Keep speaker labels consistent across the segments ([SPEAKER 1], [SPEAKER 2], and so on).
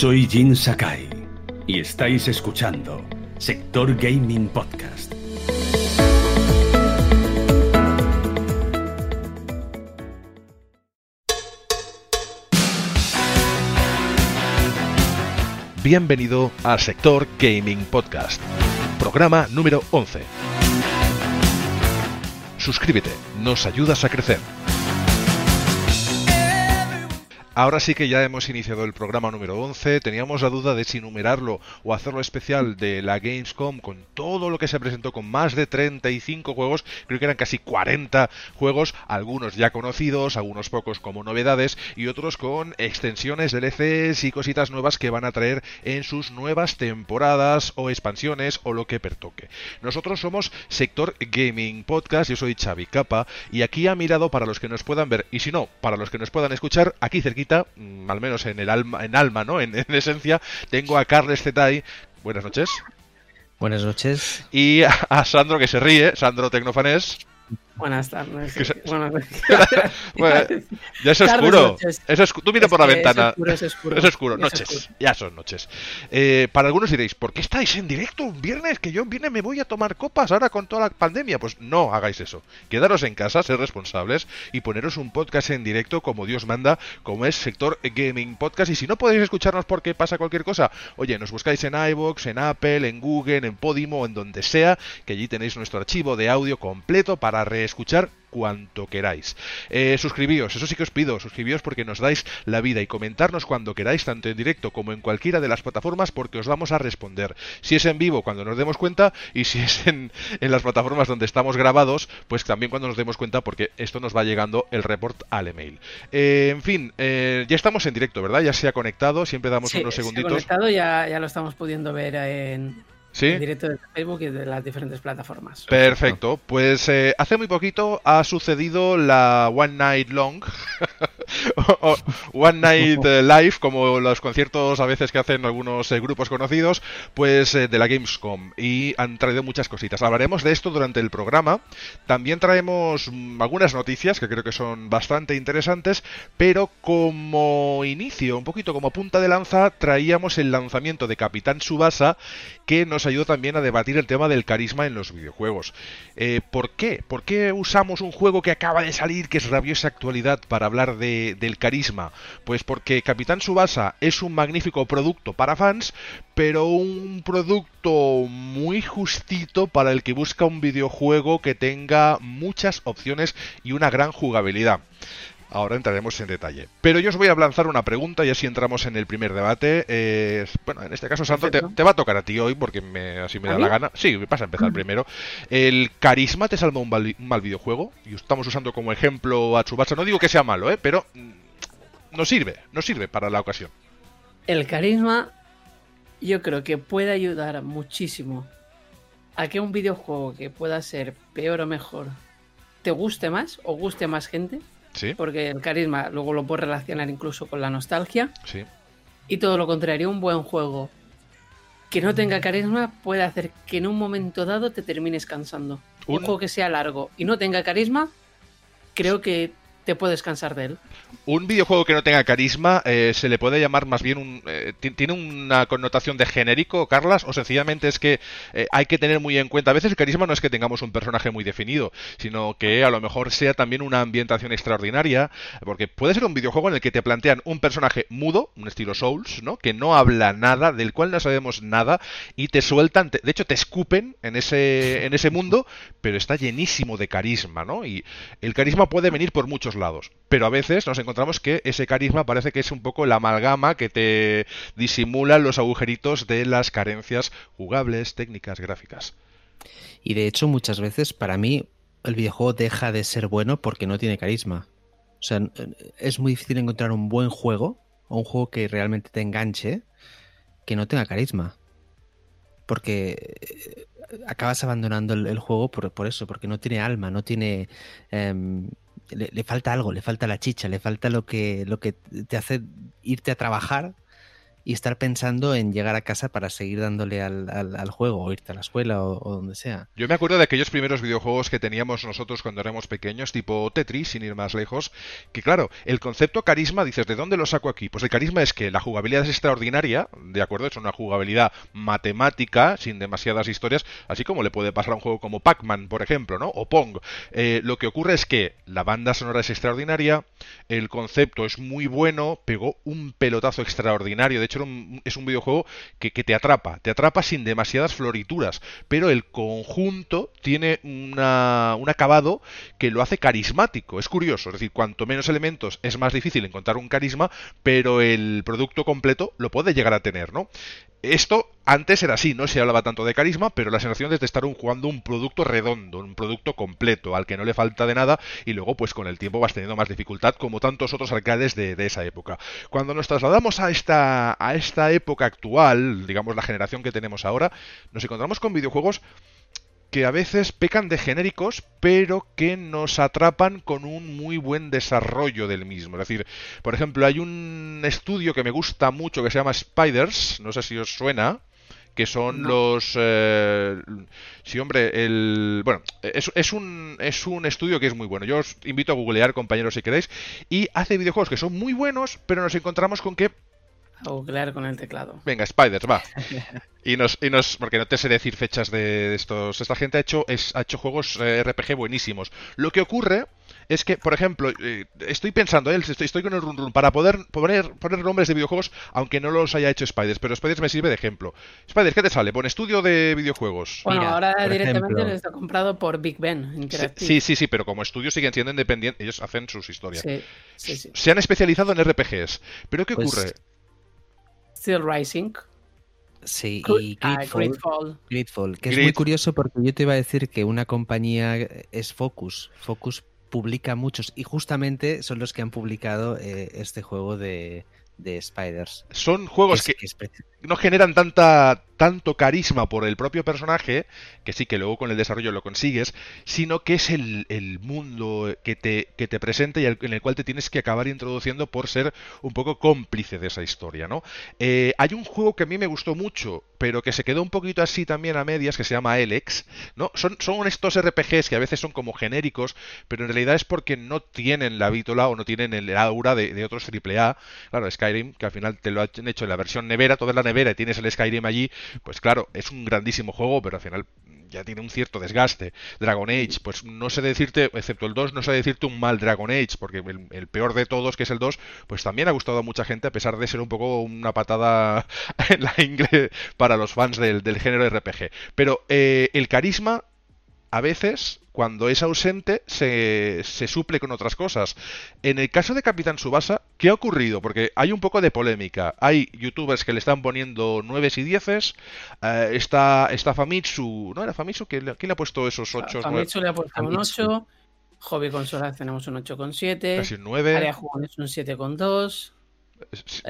[SPEAKER 1] Soy Jin Sakai y estáis escuchando Sector Gaming Podcast.
[SPEAKER 2] Bienvenido a Sector Gaming Podcast, programa número 11. Suscríbete, nos ayudas a crecer. Ahora sí que ya hemos iniciado el programa número 11. Teníamos la duda de si numerarlo o hacerlo especial de la Gamescom con todo lo que se presentó con más de 35 juegos. Creo que eran casi 40 juegos, algunos ya conocidos, algunos pocos como novedades y otros con extensiones, DLCs y cositas nuevas que van a traer en sus nuevas temporadas o expansiones o lo que pertoque. Nosotros somos Sector Gaming Podcast. Yo soy Xavi Capa y aquí ha mirado para los que nos puedan ver y si no, para los que nos puedan escuchar, aquí cerquita Mm, al menos en el alma, en alma, ¿no? En, esencia, tengo a Carles Zetay. Buenas noches.
[SPEAKER 3] Buenas noches.
[SPEAKER 2] Y a, Sandro que se ríe, Sandro Tecnofanés.
[SPEAKER 4] Buenas tardes.
[SPEAKER 2] ya es oscuro. Es Tú mira por la ventana.
[SPEAKER 4] Es oscuro, es
[SPEAKER 2] oscuro. Noches. Ya son noches. Eh, para algunos diréis, ¿por qué estáis en directo un viernes? Que yo un viernes me voy a tomar copas ahora con toda la pandemia. Pues no hagáis eso. Quedaros en casa, ser responsables y poneros un podcast en directo como Dios manda, como es Sector Gaming Podcast. Y si no podéis escucharnos porque pasa cualquier cosa, oye, nos buscáis en iVoox, en Apple, en Google, en Podimo, en donde sea, que allí tenéis nuestro archivo de audio completo para re escuchar cuanto queráis. Eh, suscribíos, eso sí que os pido, suscribíos porque nos dais la vida y comentarnos cuando queráis, tanto en directo como en cualquiera de las plataformas, porque os vamos a responder. Si es en vivo, cuando nos demos cuenta, y si es en, las plataformas donde estamos grabados, pues también cuando nos demos cuenta, porque esto nos va llegando el report al email. Eh, en fin, eh, ya estamos en directo, ¿verdad? Ya se ha conectado, siempre damos unos segunditos.
[SPEAKER 4] Se ha conectado, ya, ya lo estamos pudiendo ver en, en directo de Facebook y de las diferentes plataformas.
[SPEAKER 2] Perfecto. Pues eh, hace muy poquito ha sucedido la One Night Long, One Night eh, Live, como los conciertos a veces que hacen algunos eh, grupos conocidos, pues de la Gamescom. Y han traído muchas cositas. Hablaremos de esto durante el programa. También traemos mm, algunas noticias que creo que son bastante interesantes, pero como inicio, un poquito como punta de lanza, traíamos el lanzamiento de Capitán Subasa que nos ayudó también a debatir el tema del carisma en los videojuegos. Eh, ¿Por qué? ¿Por qué usamos un juego que acaba de salir, que es rabiosa actualidad, para hablar de, del carisma? Pues porque Capitán Subasa es un magnífico producto para fans, pero un producto muy justito para el que busca un videojuego que tenga muchas opciones y una gran jugabilidad. Ahora entraremos en detalle. Pero yo os voy a lanzar una pregunta y así entramos en el primer debate. Eh, bueno, en este caso, Santo, te, va a tocar a ti hoy porque me, así me da la gana. Sí, pasa a empezar primero. ¿El carisma te salva un, mal videojuego? Y estamos usando como ejemplo a Tsubasa. No digo que sea malo, ¿eh? pero mm, nos sirve, nos sirve para la ocasión.
[SPEAKER 4] El carisma yo creo que puede ayudar muchísimo a que un videojuego que pueda ser peor o mejor te guste más o guste más gente porque el carisma luego lo puedes relacionar incluso con la nostalgia.
[SPEAKER 2] Sí.
[SPEAKER 4] Y todo lo contrario, un buen juego que no tenga carisma puede hacer que en un momento dado te termines cansando. un juego que sea largo y no tenga carisma, creo que te puedes cansar de él.
[SPEAKER 2] Un videojuego que no tenga carisma eh, se le puede llamar más bien un... Eh, ¿Tiene una connotación de genérico, Carlas? ¿O sencillamente es que eh, hay que tener muy en cuenta? A veces el carisma no es que tengamos un personaje muy definido, sino que a lo mejor sea también una ambientación extraordinaria, porque puede ser un videojuego en el que te plantean un personaje mudo, un estilo Souls, ¿no? Que no habla nada, del cual no sabemos nada, y te sueltan, de hecho te escupen en ese, en ese mundo, pero está llenísimo de carisma, ¿no? Y el carisma puede venir por muchos lados. Pero a veces nos encontramos que ese carisma parece que es un poco la amalgama que te disimula los agujeritos de las carencias jugables, técnicas, gráficas.
[SPEAKER 3] Y de hecho, muchas veces para mí el videojuego deja de ser bueno porque no tiene carisma. O sea, es muy difícil encontrar un buen juego o un juego que realmente te enganche que no tenga carisma. Porque eh, acabas abandonando el, juego por, eso, porque no tiene alma, no tiene em, le, falta algo, le falta la chicha, le falta lo que, lo que te hace irte a trabajar y estar pensando en llegar a casa para seguir dándole al, al, juego o irte a la escuela o, donde sea.
[SPEAKER 2] Yo me acuerdo de aquellos primeros videojuegos que teníamos nosotros cuando éramos pequeños, tipo Tetris, sin ir más lejos, que claro, el concepto carisma, dices, ¿de dónde lo saco aquí? Pues el carisma es que la jugabilidad es extraordinaria, ¿de acuerdo? Es una jugabilidad matemática, sin demasiadas historias, así como le puede pasar a un juego como Pac-Man, por ejemplo, ¿no? O Pong. Eh, lo que ocurre es que la banda sonora es extraordinaria, el concepto es muy bueno, pegó un pelotazo extraordinario, de hecho es un videojuego que, te atrapa, te atrapa sin demasiadas florituras, pero el conjunto tiene una, un acabado que lo hace carismático, es curioso, es decir, cuanto menos elementos es más difícil encontrar un carisma, pero el producto completo lo puede llegar a tener, ¿no? Esto antes era así, no se hablaba tanto de carisma, pero la sensación es de estar jugando un producto redondo, un producto completo, al que no le falta de nada, y luego pues con el tiempo vas teniendo más dificultad, como tantos otros arcades de, esa época. Cuando nos trasladamos a esta, a esta época actual, digamos la generación que tenemos ahora, nos encontramos con videojuegos que a veces pecan de genéricos, pero que nos atrapan con un muy buen desarrollo del mismo. Es decir, por ejemplo, hay un estudio que me gusta mucho que se llama Spiders, no sé si os suena, que son los... Eh, sí, hombre, el... Bueno, es, es, un, es un estudio que es muy bueno. Yo os invito a googlear, compañeros, si queréis, y hace videojuegos que son muy buenos, pero nos encontramos con que
[SPEAKER 4] a googlear con el teclado.
[SPEAKER 2] Venga, Spiders, va. Y nos, y nos, porque no te sé decir fechas de estos. Esta gente ha hecho, es, ha hecho juegos eh, RPG buenísimos. Lo que ocurre es que, por ejemplo, eh, estoy pensando, eh, estoy, estoy con el run run para poder poner, poner nombres de videojuegos, aunque no los haya hecho Spiders, pero Spiders me sirve de ejemplo. Spiders, ¿qué te sale? Pon estudio de videojuegos.
[SPEAKER 4] Bueno, ahora directamente lo está comprado por Big Ben
[SPEAKER 2] Sí, sí, sí, pero como estudio siguen siendo independientes, ellos hacen sus historias.
[SPEAKER 4] Sí, sí, sí.
[SPEAKER 2] Se han especializado en RPGs. Pero ¿qué pues ocurre?
[SPEAKER 4] Still Rising.
[SPEAKER 3] Sí, y ah, Gridfall. que es muy curioso porque yo te iba a decir que una compañía es Focus. Focus publica muchos y justamente son los que han publicado eh, este juego de, de Spiders.
[SPEAKER 2] Son juegos que, no generan tanta tanto carisma por el propio personaje, que sí que luego con el desarrollo lo consigues, sino que es el, mundo que te, que te presenta y en el cual te tienes que acabar introduciendo por ser un poco cómplice de esa historia, ¿no? Eh, hay un juego que a mí me gustó mucho, pero que se quedó un poquito así también a medias, que se llama Elex, ¿no? Son, son estos RPGs que a veces son como genéricos, pero en realidad es porque no tienen la vítola o no tienen el aura de, de otros AAA. Claro, Skyrim, que al final te lo han hecho en la versión nevera, toda la nevera y tienes el Skyrim allí, pues claro, es un grandísimo juego, pero al final ya tiene un cierto desgaste. Dragon Age, pues no sé decirte, excepto el 2, no sé decirte un mal Dragon Age, porque el, peor de todos, que es el 2, pues también ha gustado a mucha gente, a pesar de ser un poco una patada en la ingle para los fans del, género RPG. Pero eh, el carisma a veces, cuando es ausente, se, suple con otras cosas. En el caso de Capitán Subasa, ¿qué ha ocurrido? Porque hay un poco de polémica. Hay youtubers que le están poniendo 9 y 10. Eh, está, está Famitsu. ¿No era Famitsu? ¿Quién le, le ha puesto esos 8?
[SPEAKER 4] Famitsu le ha puesto un 8. Hobby Consolas tenemos un 8,7.
[SPEAKER 2] Casi un 9.
[SPEAKER 4] Área Jugones un 7,2.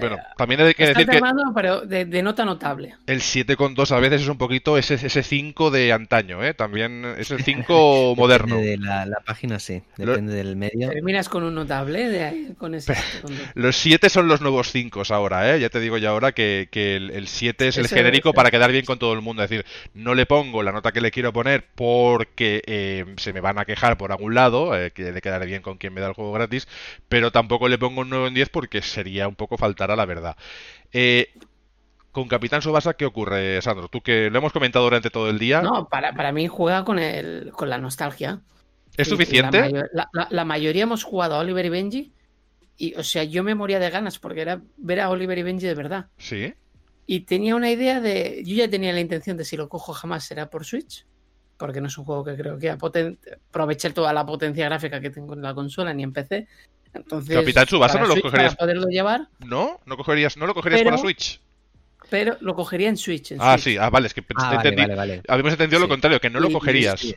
[SPEAKER 2] Bueno, eh, también hay que decir que.
[SPEAKER 4] pero de, nota notable.
[SPEAKER 2] El 7,2 a veces es un poquito ese, ese 5 de antaño, ¿eh? También es el 5 moderno.
[SPEAKER 3] De la, página, sí. Depende del medio.
[SPEAKER 4] Terminas con un notable de ahí, con ese
[SPEAKER 2] Los 7 son los nuevos 5 ahora, ¿eh? Ya te digo ya ahora que, el, 7 es el genérico para quedar bien con todo el mundo. Es decir, no le pongo la nota que le quiero poner porque eh, se me van a quejar por algún lado, eh, que de quedar bien con quien me da el juego gratis, pero tampoco le pongo un 9 en 10 porque sería un poco faltará la verdad. Eh, con Capitán Subasa, ¿qué ocurre, Sandro? Tú que lo hemos comentado durante todo el día.
[SPEAKER 4] No, para, para mí juega con, el, con la nostalgia.
[SPEAKER 2] ¿Es suficiente?
[SPEAKER 4] La, mayoría hemos jugado a Oliver y Benji. Y, o sea, yo me moría de ganas porque era ver a Oliver y Benji de verdad.
[SPEAKER 2] Sí.
[SPEAKER 4] Y tenía una idea de. Yo ya tenía la intención de si lo cojo jamás será por Switch. Porque no es un juego que creo que aproveche toda la potencia gráfica que tengo en la consola ni en PC. Entonces,
[SPEAKER 2] Capitán Subasa no lo cogerías.
[SPEAKER 4] Para poderlo llevar.
[SPEAKER 2] No, no cogerías, no lo cogerías para Switch.
[SPEAKER 4] Pero lo cogería en Switch.
[SPEAKER 2] ah, sí, ah, vale, es que ah, habíamos entendido lo contrario, que no lo cogerías.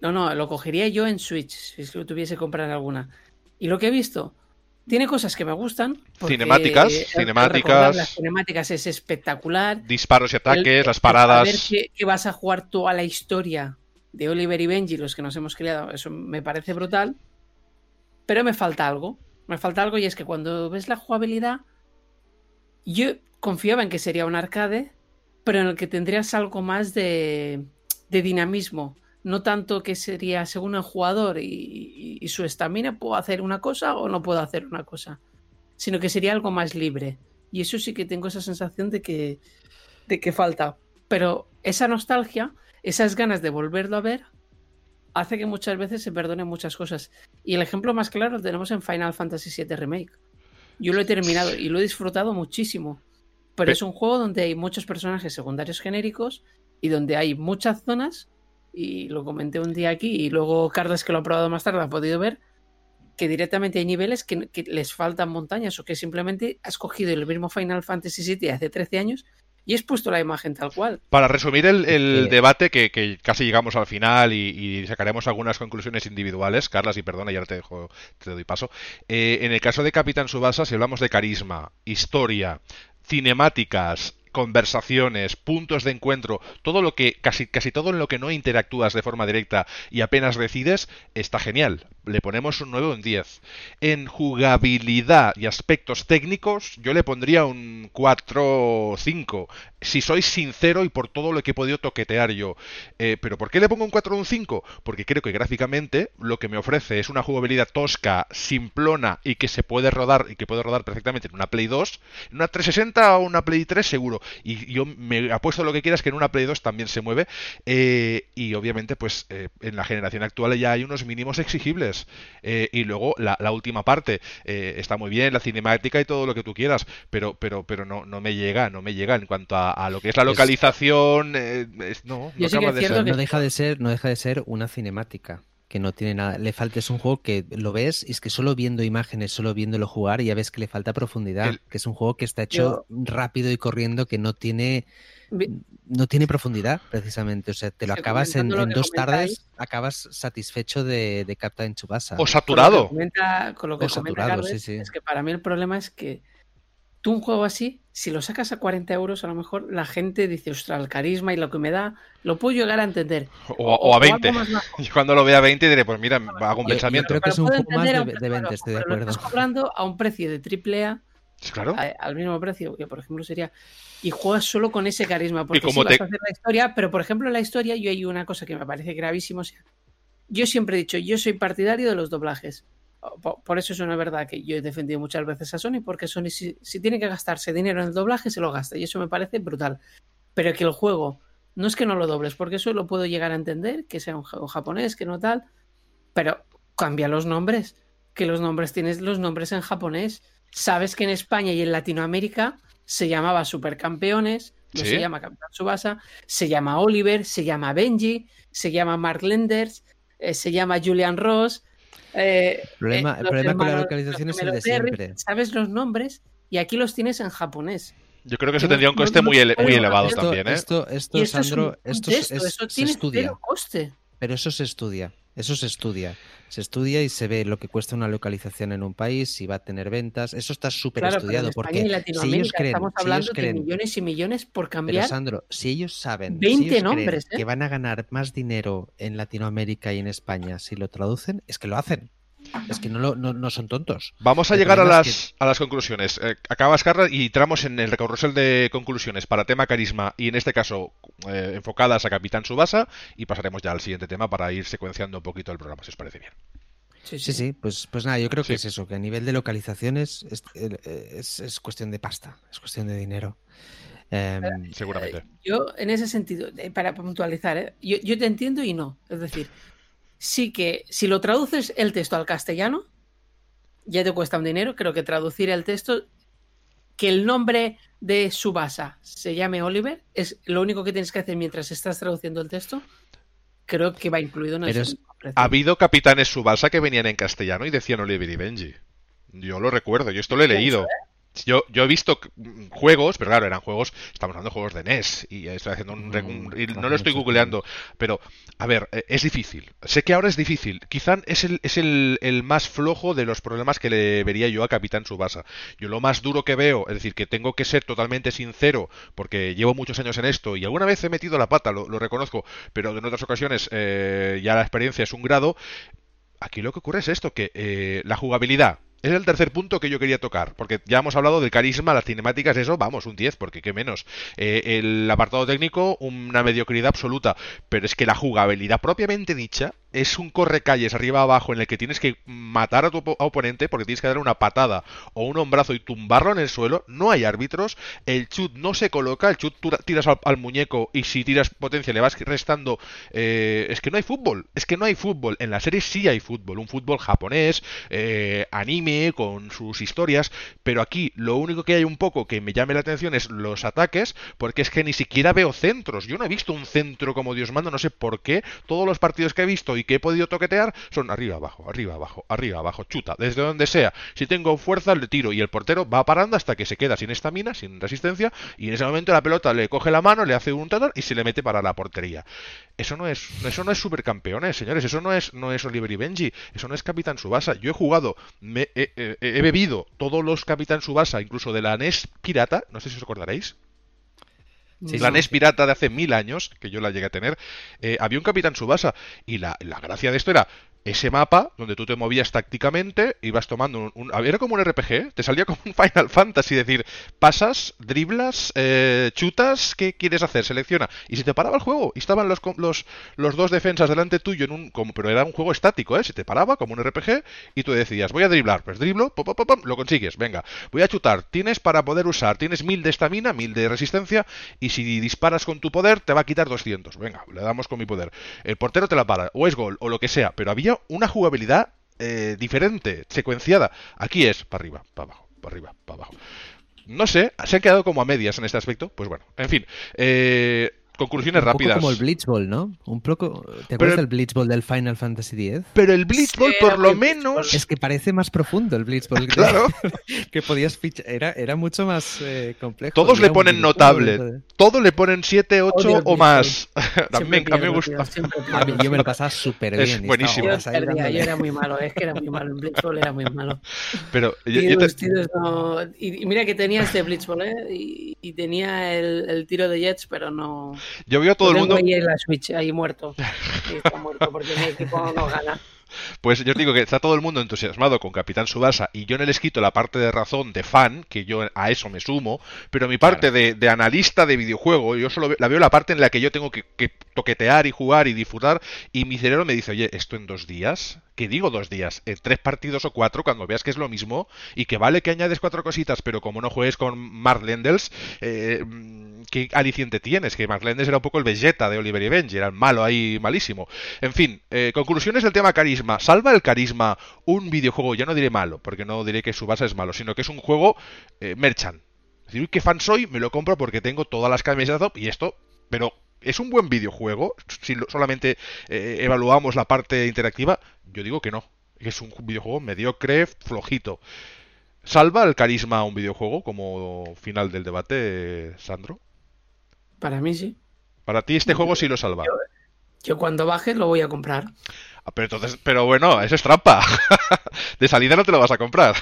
[SPEAKER 4] No, no, lo cogería yo en Switch, si es que lo tuviese que comprar alguna. Y lo que he visto, tiene cosas que me gustan.
[SPEAKER 2] Cinemáticas, cinemáticas.
[SPEAKER 4] Las cinemáticas es espectacular.
[SPEAKER 2] Disparos y ataques, las paradas.
[SPEAKER 4] A ver que, vas a jugar toda la historia de Oliver y Benji, los que nos hemos creado, eso me parece brutal. Pero me falta algo. Me falta algo y es que cuando ves la jugabilidad, yo confiaba en que sería un arcade, pero en el que tendrías algo más de, dinamismo. No tanto que sería según el jugador y, y su estamina, puedo hacer una cosa o no puedo hacer una cosa, sino que sería algo más libre. Y eso sí que tengo esa sensación de que, de que falta. Pero esa nostalgia, esas ganas de volverlo a ver, hace que muchas veces se perdonen muchas cosas. Y el ejemplo más claro lo tenemos en Final Fantasy VII Remake. Yo lo he terminado y lo he disfrutado muchísimo. Pero es un juego donde hay muchos personajes secundarios genéricos y donde hay muchas zonas, y lo comenté un día aquí, y luego Carlos, que lo ha probado más tarde, ha podido ver, que directamente hay niveles que, que les faltan montañas o que simplemente has cogido el mismo Final Fantasy VII hace 13 años y has puesto la imagen tal cual.
[SPEAKER 2] Para resumir el, el debate, que, que, casi llegamos al final y, y, sacaremos algunas conclusiones individuales, Carlas, y perdona, ya te dejo, te doy paso. Eh, en el caso de Capitán Subasa, si hablamos de carisma, historia, cinemáticas, conversaciones, puntos de encuentro, todo lo que casi casi todo en lo que no interactúas de forma directa y apenas decides está genial. Le ponemos un 9 o un 10. En jugabilidad y aspectos técnicos yo le pondría un 4 o 5. Si soy sincero y por todo lo que he podido toquetear yo. Eh, pero ¿por qué le pongo un 4 o un 5? Porque creo que gráficamente lo que me ofrece es una jugabilidad tosca, simplona y que se puede rodar y que puede rodar perfectamente en una Play 2, en una 360 o una Play 3 seguro y yo me apuesto lo que quieras que en una Play 2 también se mueve eh, y obviamente pues eh, en la generación actual ya hay unos mínimos exigibles eh, y luego la, la última parte eh, está muy bien la cinemática y todo lo que tú quieras pero pero pero no no me llega no me llega en cuanto a, a lo que es la localización es, no, no,
[SPEAKER 3] sí acaba de ser. no deja de ser no deja de ser una cinemática que no tiene nada. Le falta, es un juego que lo ves y es que solo viendo imágenes, solo viéndolo jugar, ya ves que le falta profundidad. El... Que es un juego que está hecho Yo... rápido y corriendo, que no tiene. No tiene profundidad, precisamente. O sea, te lo acabas en, en dos tardes, acabas satisfecho de, de Captain Tsubasa.
[SPEAKER 2] O saturado.
[SPEAKER 4] Con lo que comenta, con lo que
[SPEAKER 3] o saturado,
[SPEAKER 4] Carles,
[SPEAKER 3] sí, sí.
[SPEAKER 4] Es que para mí el problema es que tú un juego así, si lo sacas a 40 euros, a lo mejor la gente dice, ostras, el carisma y lo que me da, lo puedo llegar a entender.
[SPEAKER 2] O, o a 20. Yo cuando lo vea a 20 diré, pues mira, hago un
[SPEAKER 3] yo,
[SPEAKER 2] pensamiento.
[SPEAKER 3] Yo creo que es un poco más de, de 20, estoy de acuerdo.
[SPEAKER 4] Lo estás cobrando a un precio de triple A,
[SPEAKER 2] claro.
[SPEAKER 4] a, al mismo precio, que por ejemplo sería... Y juegas solo con ese carisma, porque sí, vas a hacer la historia, pero por ejemplo en la historia yo hay una cosa que me parece gravísimo. O sea, yo siempre he dicho, yo soy partidario de los doblajes. Por eso es una verdad que yo he defendido muchas veces a Sony, porque Sony si, si, tiene que gastarse dinero en el doblaje, se lo gasta, y eso me parece brutal. Pero que el juego, no es que no lo dobles, porque eso lo puedo llegar a entender, que sea un juego japonés, que no tal, pero cambia los nombres, que los nombres tienes los nombres en japonés. Sabes que en España y en Latinoamérica se llamaba Supercampeones, no ¿Sí? se llama Capitán Subasa, se llama Oliver, se llama Benji, se llama Mark Lenders, eh, se llama Julian Ross, eh,
[SPEAKER 3] problema,
[SPEAKER 4] eh,
[SPEAKER 3] el problema con la localización es el de siempre.
[SPEAKER 4] Sabes los nombres y aquí los tienes en japonés.
[SPEAKER 2] Yo creo que eso tendría un coste muy, ele muy elevado
[SPEAKER 3] esto,
[SPEAKER 2] también, ¿eh?
[SPEAKER 3] Esto, esto, esto Sandro,
[SPEAKER 4] es
[SPEAKER 3] esto,
[SPEAKER 4] es,
[SPEAKER 3] es,
[SPEAKER 4] eso
[SPEAKER 3] se estudia.
[SPEAKER 4] coste.
[SPEAKER 3] Pero eso se estudia. Eso se estudia. Se estudia y se ve lo que cuesta una localización en un país, si va a tener ventas. Eso está súper
[SPEAKER 4] claro,
[SPEAKER 3] estudiado. porque
[SPEAKER 4] si
[SPEAKER 3] ellos creen,
[SPEAKER 4] estamos hablando
[SPEAKER 3] si ellos creen,
[SPEAKER 4] de millones y millones por cambiar.
[SPEAKER 3] Pero Sandro, si ellos saben
[SPEAKER 4] 20
[SPEAKER 3] si ellos
[SPEAKER 4] nombres,
[SPEAKER 3] ¿eh? que van a ganar más dinero en Latinoamérica y en España si lo traducen, es que lo hacen. Es que no, lo, no, no, son tontos.
[SPEAKER 2] Vamos a el llegar a las, que... a las conclusiones. Eh, acabas, Carla, y entramos en el carrusel de conclusiones para tema carisma y en este caso eh, enfocadas a Capitán Subasa y pasaremos ya al siguiente tema para ir secuenciando un poquito el programa, si os parece bien.
[SPEAKER 3] Sí, sí, sí, pues, pues nada, yo creo que es eso, que a nivel de localizaciones es, es, es cuestión de pasta, es cuestión de dinero.
[SPEAKER 2] Eh, Seguramente.
[SPEAKER 4] Yo, en ese sentido, eh, para puntualizar, ¿eh? yo, yo te entiendo y no. Es decir, sí que si lo traduces el texto al castellano, ya te cuesta un dinero. Creo que traducir el texto, que el nombre de Subasa se llame Oliver, es lo único que tienes que hacer mientras estás traduciendo el texto. Creo que va incluido en el
[SPEAKER 2] es, Ha habido capitanes Subasa que venían en castellano y decían Oliver y Benji. Yo lo recuerdo, yo esto lo he leído. Yo, yo he visto juegos, pero claro, eran juegos, estamos hablando de juegos de NES, y estoy haciendo un, un y no lo estoy googleando, pero, a ver, es difícil. Sé que ahora es difícil. Quizá es el, es el, el más flojo de los problemas que le vería yo a Capitán Subasa. Yo lo más duro que veo, es decir, que tengo que ser totalmente sincero, porque llevo muchos años en esto, y alguna vez he metido la pata, lo, lo reconozco, pero en otras ocasiones eh, ya la experiencia es un grado. Aquí lo que ocurre es esto, que eh, la jugabilidad, es el tercer punto que yo quería tocar, porque ya hemos hablado del carisma, las cinemáticas, eso, vamos, un 10, porque qué menos. Eh, el apartado técnico, una mediocridad absoluta, pero es que la jugabilidad propiamente dicha es un correcalles arriba abajo en el que tienes que matar a tu oponente porque tienes que darle una patada o un hombrazo y tumbarlo en el suelo, no hay árbitros, el chut no se coloca, el chut tiras al, muñeco y si tiras potencia le vas restando, eh, es que no hay fútbol, es que no hay fútbol, en la serie sí hay fútbol, un fútbol japonés, eh, anime, con sus historias, pero aquí lo único que hay un poco que me llame la atención es los ataques, porque es que ni siquiera veo centros, yo no he visto un centro como Dios manda, no sé por qué, todos los partidos que he visto que he podido toquetear son arriba, abajo, arriba, abajo, arriba, abajo, chuta, desde donde sea. Si tengo fuerza, le tiro y el portero va parando hasta que se queda sin estamina, sin resistencia, y en ese momento la pelota le coge la mano, le hace un tatar y se le mete para la portería. Eso no es, eso no es supercampeones, señores, eso no es, no es Oliver y Benji, eso no es Capitán Subasa. Yo he jugado, me, he, bebido todos los Capitán Subasa, incluso de la NES pirata, no sé si os acordaréis. La NES pirata de hace mil años, que yo la llegué a tener, eh, había un Capitán Subasa. Y la, la, gracia de esto era, ese mapa donde tú te movías tácticamente, ibas tomando un, Era como un RPG, te salía como un Final Fantasy, decir, pasas, driblas, eh, chutas, ¿qué quieres hacer? Selecciona. Y si te paraba el juego, y estaban los, los, los dos defensas delante tuyo, en un pero era un juego estático, ¿eh? Se te paraba como un RPG y tú decías, voy a driblar, pues driblo, pop, pop, lo consigues, venga. Voy a chutar, tienes para poder usar, tienes mil de estamina, mil de resistencia, y si disparas con tu poder, te va a quitar 200. Venga, le damos con mi poder. El portero te la para, o es gol, o lo que sea, pero había una jugabilidad eh, diferente, secuenciada. Aquí es para arriba, para abajo, para arriba, para abajo. No sé, se han quedado como a medias en este aspecto. Pues bueno, en fin. Eh, conclusiones rápidas.
[SPEAKER 3] como el Blitzball, ¿no? Un poco. ¿Te acuerdas del Blitzball del Final Fantasy X?
[SPEAKER 2] Pero el Blitzball, por lo menos.
[SPEAKER 3] Es que parece más profundo el Blitzball.
[SPEAKER 2] claro.
[SPEAKER 3] Que, podías fichar. Era, era mucho más eh, complejo.
[SPEAKER 2] Todos le ponen notable. Todos le ponen 7, 8 o más. También, a mí me gusta.
[SPEAKER 3] yo me lo pasaba súper bien.
[SPEAKER 2] Es buenísimo.
[SPEAKER 4] Yo, era muy malo. Es que era muy malo. El Blitzball era muy malo.
[SPEAKER 2] Pero.
[SPEAKER 4] y, y, mira que tenía este Blitzball, ¿eh? Y, tenía el, el tiro de Jets, pero no.
[SPEAKER 2] Yo veo a todo el mundo.
[SPEAKER 4] Ahí en la Switch, ahí muerto. está muerto porque mi equipo no gana.
[SPEAKER 2] Pues yo os digo que está todo el mundo entusiasmado con Capitán Subasa y yo no les quito la parte de razón de fan, que yo a eso me sumo, pero mi parte de, analista de videojuego, yo solo la veo la parte en la que yo tengo que, que, toquetear y jugar y disfrutar y mi cerebro me dice, oye, ¿esto en dos días? ¿Qué digo dos días? En tres partidos o cuatro, cuando veas que es lo mismo y que vale que añades cuatro cositas, pero como no juegues con Mark Lendels, eh, ¿qué aliciente tienes? Que Mark Lendels era un poco el Vegeta de Oliver y Benji, era el malo ahí malísimo. En fin, eh, conclusiones del tema carisma. ¿Salva el carisma un videojuego? Ya no diré malo, porque no diré que su base es malo, sino que es un juego eh, merchant. Es decir, ¿qué fan soy? Me lo compro porque tengo todas las camisas y esto, pero ¿Es un buen videojuego? Si solamente eh, evaluamos la parte interactiva, yo digo que no. Es un videojuego mediocre, flojito. ¿Salva el carisma a un videojuego como final del debate, Sandro?
[SPEAKER 4] Para mí sí.
[SPEAKER 2] Para ti este juego sí lo salva.
[SPEAKER 4] Yo, cuando baje lo voy a comprar.
[SPEAKER 2] Ah, pero entonces, pero bueno, eso es trampa. de salida no te lo vas a comprar.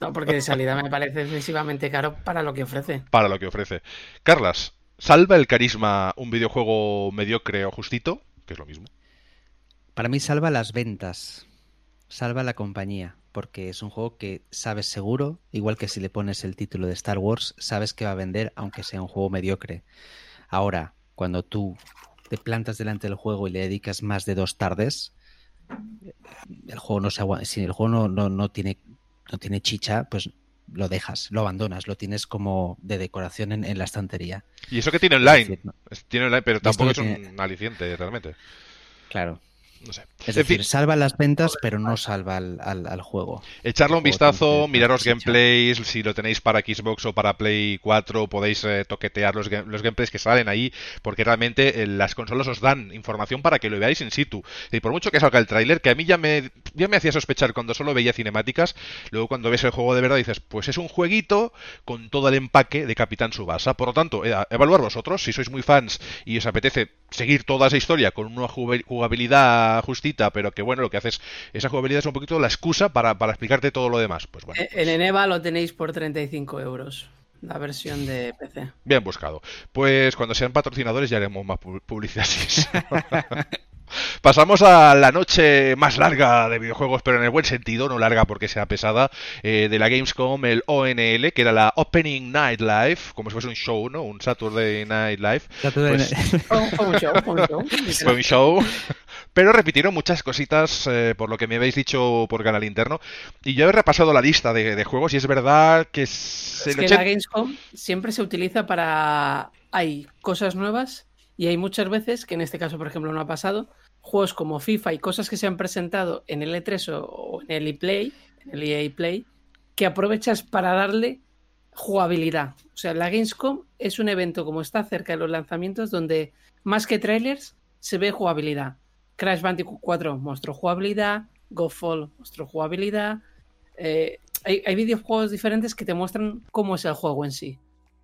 [SPEAKER 4] No, porque de salida me parece excesivamente caro para lo que ofrece.
[SPEAKER 2] Para lo que ofrece. Carlas, ¿salva el carisma un videojuego mediocre o justito? Que es lo mismo.
[SPEAKER 3] Para mí salva las ventas. Salva la compañía. Porque es un juego que sabes seguro, igual que si le pones el título de Star Wars, sabes que va a vender aunque sea un juego mediocre. Ahora, cuando tú te plantas delante del juego y le dedicas más de dos tardes, el juego no se si el juego no, no, tiene no tiene chicha, pues lo dejas, lo abandonas, lo tienes como de decoración en, la estantería.
[SPEAKER 2] Y eso que tiene online, tiene online pero tampoco es un aliciente realmente.
[SPEAKER 3] Claro, es decir, salva las ventas, pero no salva al, juego.
[SPEAKER 2] Echarle un vistazo, miraros gameplays, si lo tenéis para Xbox o para Play 4, podéis eh, toquetear los, los, gameplays que salen ahí, porque realmente eh, las consolas os dan información para que lo veáis in situ. Y por mucho que salga el tráiler, que a mí ya me, ya me hacía sospechar cuando solo veía cinemáticas, luego cuando ves el juego de verdad dices, pues es un jueguito con todo el empaque de Capitán Subasa. Por lo tanto, eh, evaluar vosotros, si sois muy fans y os apetece seguir toda esa historia con una jugabilidad justita, pero que bueno, lo que haces, esa jugabilidad es un poquito la excusa para, explicarte todo lo demás. Pues bueno.
[SPEAKER 4] En Eneva lo tenéis por 35 euros. La versión de PC.
[SPEAKER 2] Bien buscado. Pues cuando sean patrocinadores ya haremos más publicidad. Pasamos a la noche más larga de videojuegos, pero en el buen sentido, no larga porque sea pesada, eh, de la Gamescom, el ONL, que era la Opening Night Live, como si fuese un show, ¿no? Un Saturday Night Live. Pues
[SPEAKER 4] fue un show, fue un show.
[SPEAKER 2] Fue un show. Pero repitieron muchas cositas eh, por lo que me habéis dicho por canal interno. Y yo he repasado la lista de, juegos y es verdad que...
[SPEAKER 4] Es que la Gamescom siempre se utiliza para... Hay cosas nuevas y hay muchas veces, que en este caso por ejemplo no ha pasado, juegos como FIFA y cosas que se han presentado en el E3 o en el ePlay, en el EA Play, que aprovechas para darle jugabilidad. O sea, la Gamescom es un evento como está cerca de los lanzamientos donde más que trailers se ve jugabilidad. Crash Bandicoot 4 mostró jugabilidad, GoFall mostró jugabilidad. Eh, hay, videojuegos diferentes que te muestran cómo es el juego en sí.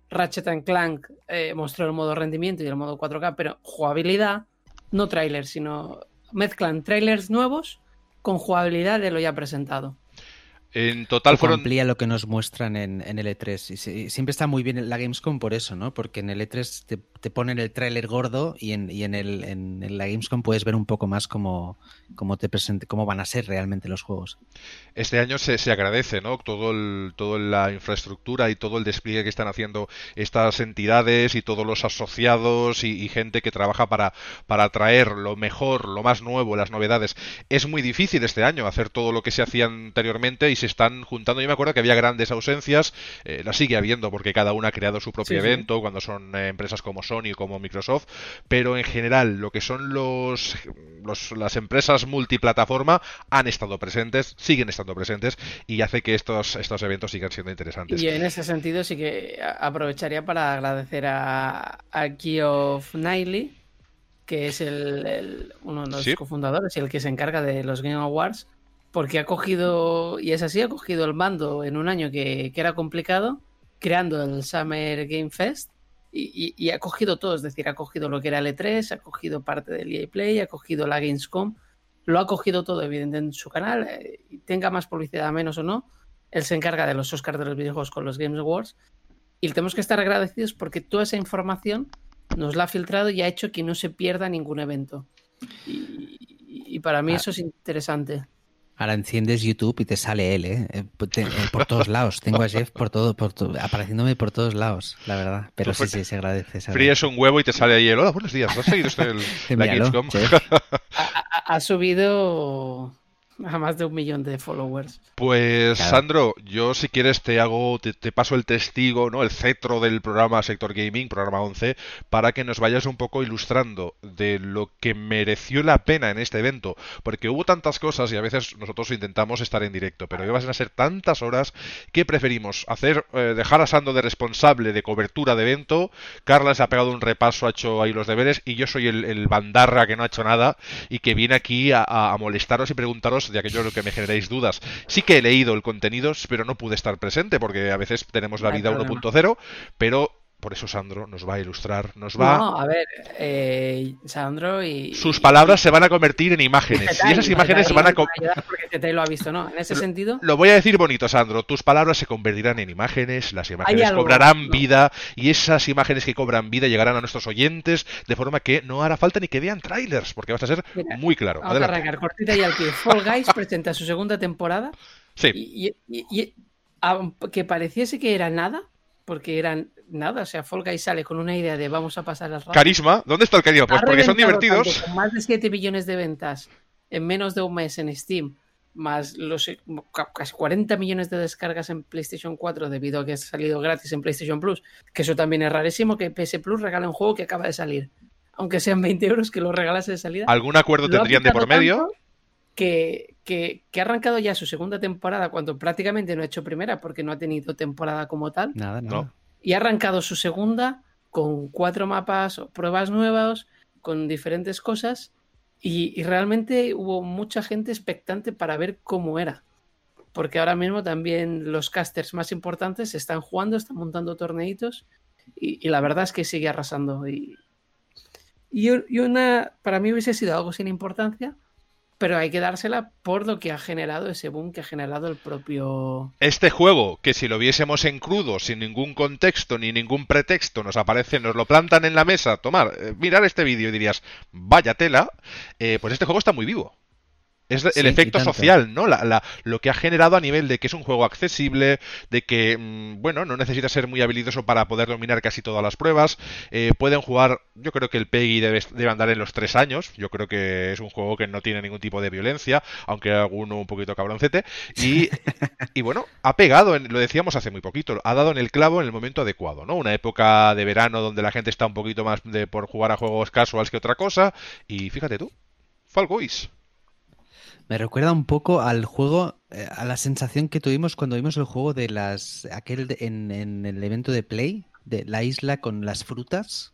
[SPEAKER 4] Ratchet Clank eh, mostró el modo rendimiento y el modo 4K, pero jugabilidad, no trailers, sino mezclan trailers nuevos con jugabilidad de lo ya presentado.
[SPEAKER 2] En total fueron.
[SPEAKER 3] Amplía lo que nos muestran en, el E3. Y siempre está muy bien la Gamescom por eso, ¿no? Porque en el E3 te, ponen el tráiler gordo y, en, y en, el, en, la Gamescom puedes ver un poco más cómo, cómo, te presente, cómo van a ser realmente los juegos.
[SPEAKER 2] Este año se, se agradece, ¿no? Todo el, toda la infraestructura y todo el despliegue que están haciendo estas entidades y todos los asociados y, y gente que trabaja para, para traer lo mejor, lo más nuevo, las novedades. Es muy difícil este año hacer todo lo que se hacía anteriormente y se están juntando. Yo me acuerdo que había grandes ausencias, eh, la sigue habiendo porque cada una ha creado su propio evento, cuando son eh, empresas como Sony o como Microsoft, pero en general lo que son los, las empresas multiplataforma han estado presentes, siguen estando presentes y hace que estos, estos eventos sigan siendo interesantes.
[SPEAKER 4] Y en ese sentido sí que aprovecharía para agradecer a, a Geoff Niley, que es el, uno de los cofundadores y el que se encarga de los Game Awards, porque ha cogido, y es así, ha cogido el mando en un año que, era complicado, creando el Summer Game Fest, y, ha cogido todo, es decir, ha cogido lo que era el E3, ha cogido parte del EA Play, ha cogido la Gamescom, lo ha cogido todo, evidentemente, en su canal, eh, tenga más publicidad menos o no, él se encarga de los Oscars de los videojuegos con los Games Awards, y tenemos que estar agradecidos porque toda esa información nos la ha filtrado y ha hecho que no se pierda ningún evento. Y, para mí ah. eso es interesante.
[SPEAKER 3] Ahora enciendes YouTube y te sale él, ¿eh? eh, eh por todos lados. Tengo a Jeff por todo, por apareciendo por todos lados, la verdad. Pero sí, sí, se agradece.
[SPEAKER 2] Fríes un huevo y te sale ahí el hola, buenos días. ¿Has seguido usted el, la Gamescom?
[SPEAKER 4] ha, subido a más de un millón de followers.
[SPEAKER 2] Pues Sandro, yo si quieres te hago, te, paso el testigo, ¿no? El cetro del programa Sector Gaming, programa 11, para que nos vayas un poco ilustrando de lo que mereció la pena en este evento, porque hubo tantas cosas y a veces nosotros intentamos estar en directo, pero iban a ser tantas horas que preferimos hacer, eh, dejar a Sandro de responsable de cobertura de evento, Carla se ha pegado un repaso, ha hecho ahí los deberes y yo soy el, bandarra que no ha hecho nada y que viene aquí a, a molestaros y preguntaros de aquello lo que me generéis dudas. Sí que he leído el contenido, pero no pude estar presente porque a veces tenemos la vida 1.0, pero por eso Sandro nos va a ilustrar, nos va...
[SPEAKER 4] No, a ver, eh, Sandro y...
[SPEAKER 2] Sus palabras se van a convertir en imágenes. y esas imágenes se van a...
[SPEAKER 4] Porque te lo ha visto, ¿no? En ese sentido...
[SPEAKER 2] Lo voy a decir bonito, Sandro. Tus palabras se convertirán en imágenes, las imágenes cobrarán vida y esas imágenes que cobran vida llegarán a nuestros oyentes de forma que no hará falta ni que vean trailers, porque vas a ser muy claro.
[SPEAKER 4] Vamos a arrancar cortita y al pie. Fall Guys presenta su segunda temporada.
[SPEAKER 2] Sí.
[SPEAKER 4] Y, que pareciese que era nada, porque eran nada, o sea, Fall Guys sale con una idea de vamos a pasar al rato.
[SPEAKER 2] Carisma, ¿dónde está el carisma? Pues porque son divertidos.
[SPEAKER 4] con más de 7 millones de ventas en menos de un mes en Steam, más los casi 40 millones de descargas en PlayStation 4 debido a que ha salido gratis en PlayStation Plus, que eso también es rarísimo que PS Plus regale un juego que acaba de salir, aunque sean 20 euros que lo regalase de salida.
[SPEAKER 2] ¿Algún acuerdo tendrían de por medio?
[SPEAKER 4] Que, que, que, ha arrancado ya su segunda temporada cuando prácticamente no ha hecho primera porque no ha tenido temporada como tal.
[SPEAKER 3] Nada, nada
[SPEAKER 4] y ha arrancado su segunda con cuatro mapas, o pruebas nuevas, con diferentes cosas y, realmente hubo mucha gente expectante para ver cómo era. Porque ahora mismo también los casters más importantes están jugando, están montando torneitos y, la verdad es que sigue arrasando. Y, y, una, para mí hubiese sido algo sin importancia, pero hay que dársela por lo que ha generado ese boom que ha generado el propio.
[SPEAKER 2] Este juego, que si lo viésemos en crudo, sin ningún contexto ni ningún pretexto, nos aparece, nos lo plantan en la mesa, tomar, eh, mirar este vídeo y dirías, vaya tela, eh, pues este juego está muy vivo. Es el
[SPEAKER 3] Sí,
[SPEAKER 2] efecto social, ¿no? La, la- lo que ha generado a nivel de que es un juego accesible, de que, mm, bueno, no necesita ser muy habilidoso para poder dominar casi todas las pruebas. Eh, pueden jugar, yo creo que el PEGI debe, debe andar en los tres años. Yo creo que es un juego que no tiene ningún tipo de violencia, aunque alguno un poquito cabroncete. Y, y bueno, ha pegado, en- lo decíamos hace muy poquito, ha dado en el clavo en el momento adecuado, ¿no? Una época de verano donde la gente está un poquito más de, por jugar a juegos casuals que otra cosa. Y fíjate tú, Fall Guys.
[SPEAKER 3] Me recuerda un poco al juego, eh, a la sensación que tuvimos cuando vimos el juego de las. aquel de- en, en el evento de Play, de la isla con las frutas.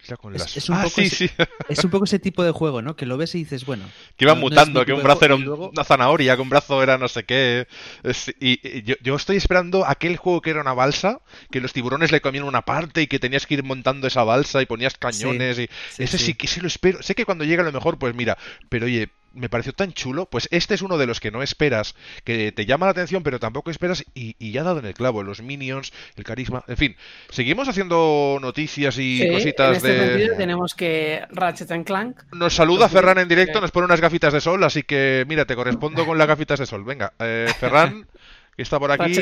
[SPEAKER 2] Isla con
[SPEAKER 3] Es-
[SPEAKER 2] las-
[SPEAKER 3] es un
[SPEAKER 2] ah,
[SPEAKER 3] poco
[SPEAKER 2] sí,
[SPEAKER 3] ese-
[SPEAKER 2] sí.
[SPEAKER 3] Es un poco ese tipo de juego, ¿no? Que lo ves y dices, bueno.
[SPEAKER 2] Que iban
[SPEAKER 3] no-
[SPEAKER 2] mutando, que un brazo era un-
[SPEAKER 3] luego-
[SPEAKER 2] una zanahoria, que un brazo era no sé qué. Es- y, y yo, yo estoy esperando aquel juego que era una balsa, que los tiburones le comían una parte y que tenías que ir montando esa balsa y ponías cañones. y Ese sí. que sí lo espero. Sé que cuando llegue a lo mejor, pues mira, pero oye, me pareció tan chulo. Pues este es uno de los que no esperas, que te llama la atención, pero tampoco esperas y, y ya ha dado en el clavo. Los minions, el carisma, en fin. Seguimos haciendo noticias y
[SPEAKER 4] Sí,
[SPEAKER 2] cositas
[SPEAKER 4] en este
[SPEAKER 2] de.
[SPEAKER 4] sentido tenemos que Ratchet and Clank.
[SPEAKER 2] Nos saluda Ferran en directo, nos pone unas gafitas de sol, así que mira, te correspondo con las gafitas de sol. Venga, eh, Ferran, que está por aquí.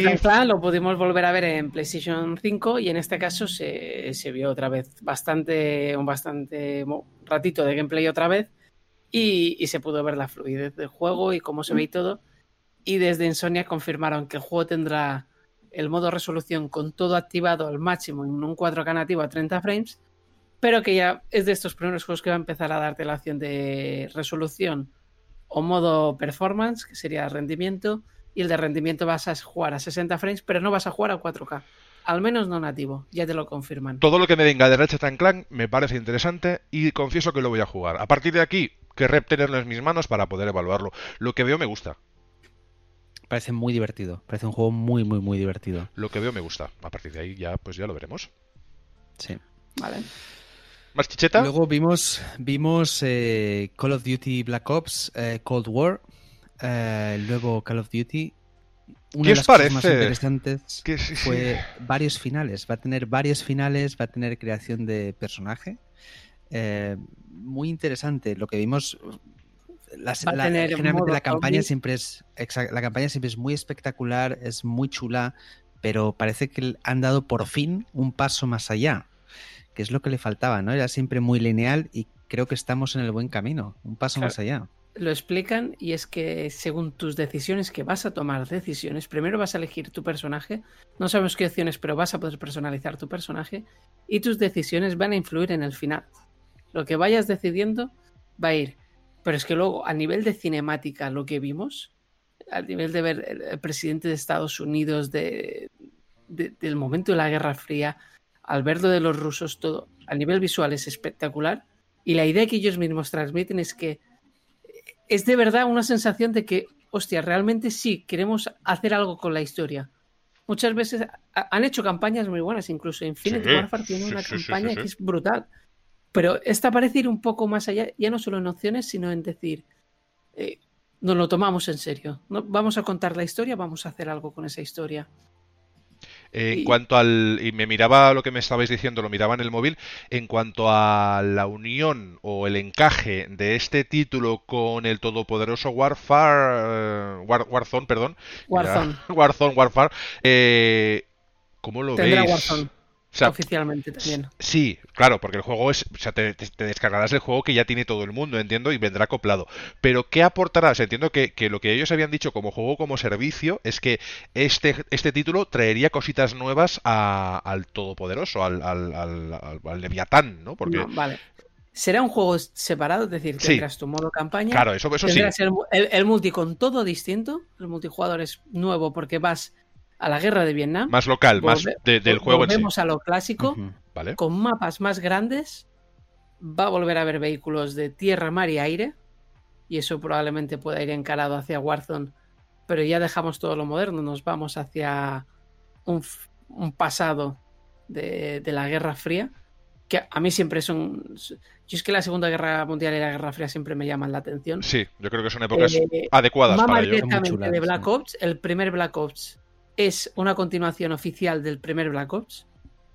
[SPEAKER 4] Lo pudimos volver a ver en PlayStation 5 y en este caso se, se vio otra vez bastante, un bastante ratito de gameplay otra vez y, se pudo ver la fluidez del juego y cómo se ve y todo. Y desde Insomnia confirmaron que el juego tendrá el modo resolución con todo activado al máximo en un 4K nativo a 30 frames, pero que ya es de estos primeros juegos que va a empezar a darte la opción de resolución o modo performance, que sería rendimiento, y el de rendimiento vas a jugar a 60 frames, pero no vas a jugar a 4K. Al menos no nativo, ya te lo confirman.
[SPEAKER 2] Todo lo que me venga de Ratchet Clank me parece interesante y confieso que lo voy a jugar. A partir de aquí, querré tenerlo en mis manos para poder evaluarlo. Lo que veo me gusta.
[SPEAKER 3] Parece muy divertido. Parece un juego muy, muy, muy divertido.
[SPEAKER 2] Lo que veo me gusta. A partir de ahí ya, pues ya lo veremos.
[SPEAKER 3] Sí.
[SPEAKER 4] Vale.
[SPEAKER 2] ¿Más chicheta?
[SPEAKER 3] Luego vimos, vimos eh, Call of Duty Black Ops eh, Cold War. eh, el nuevo Call of Duty. Una
[SPEAKER 2] ¿Qué
[SPEAKER 3] de
[SPEAKER 2] os
[SPEAKER 3] las cosas más
[SPEAKER 2] parece?
[SPEAKER 3] interesantes fue varios finales. Va a tener varios finales, va a tener creación de personaje. Eh, muy interesante. Lo que vimos. las- la- generalmente la campaña
[SPEAKER 4] zombie.
[SPEAKER 3] siempre es. exact- la campaña siempre es muy espectacular, es muy chula. Pero parece que han dado por fin un paso más allá. Que es lo que le faltaba, ¿no? Era siempre muy lineal y creo que estamos en el buen camino. Un paso
[SPEAKER 4] Claro.
[SPEAKER 3] más allá.
[SPEAKER 4] Lo explican y es que según tus decisiones, que vas a tomar decisiones, primero vas a elegir tu personaje, no sabemos qué opciones, pero vas a poder personalizar tu personaje y tus decisiones van a influir en el final. Lo que vayas decidiendo va a ir. Pero es que luego, a nivel de cinemática, lo que vimos, a nivel de ver el, presidente de Estados Unidos, de, de- del momento de la Guerra Fría, al ver lo de los rusos, todo, a nivel visual es espectacular. Y la idea que ellos mismos transmiten es que es de verdad una sensación de que, hostia, realmente sí, queremos hacer algo con la historia. Muchas veces ha- han hecho campañas muy buenas, incluso Infinite
[SPEAKER 2] Sí,
[SPEAKER 4] Warfare tiene una
[SPEAKER 2] sí,
[SPEAKER 4] campaña
[SPEAKER 2] sí.
[SPEAKER 4] que es brutal. Pero esta parece ir un poco más allá, ya no solo en opciones, sino en decir, eh, nos lo tomamos en serio. No, vamos a contar la historia, vamos a hacer algo con esa historia.
[SPEAKER 2] Eh, en cuanto al. Y me miraba lo que me estabais diciendo, lo miraba en el móvil. En cuanto a la unión o el encaje de este título con el todopoderoso Warfare. eh, War- Warzone, perdón.
[SPEAKER 4] Warzone.
[SPEAKER 2] Warzone, Warfare. Eh, ¿Cómo lo
[SPEAKER 4] Tendrá
[SPEAKER 2] veis?
[SPEAKER 4] Warzone
[SPEAKER 2] O sea,
[SPEAKER 4] oficialmente también.
[SPEAKER 2] Sí, claro, porque el juego es, o sea, te, descargarás el juego que ya tiene todo el mundo, entiendo, y vendrá acoplado. Pero ¿qué aportará? O sea, entiendo que, que lo que ellos habían dicho como juego como servicio es que este, este título traería cositas nuevas a- al Todopoderoso, al, al, al, al- Leviatán, ¿no? Porque,
[SPEAKER 4] No, vale. Será un juego separado, es decir,
[SPEAKER 2] Sí.
[SPEAKER 4] tendrás tu modo campaña.
[SPEAKER 2] claro, eso, eso sí.
[SPEAKER 4] El- el multi con todo distinto. El multijugador es nuevo porque vas a la guerra de Vietnam.
[SPEAKER 2] Más local, más de- del juego en sí.
[SPEAKER 4] Volvemos a lo clásico, con mapas más grandes. Va a volver a haber vehículos de tierra, mar y aire. Y eso probablemente pueda ir encarado hacia Warzone. Pero ya dejamos todo lo moderno, nos vamos hacia un, pasado de, de la Guerra Fría. Que a mí siempre son. Yo es que la Segunda Guerra Mundial y la Guerra Fría siempre me llaman la atención.
[SPEAKER 2] Sí, yo creo que son épocas
[SPEAKER 4] Eh,
[SPEAKER 2] adecuadas para ello.
[SPEAKER 4] directamente de Black. Ops. El primer Black Ops es una continuación oficial del primer Black Ops.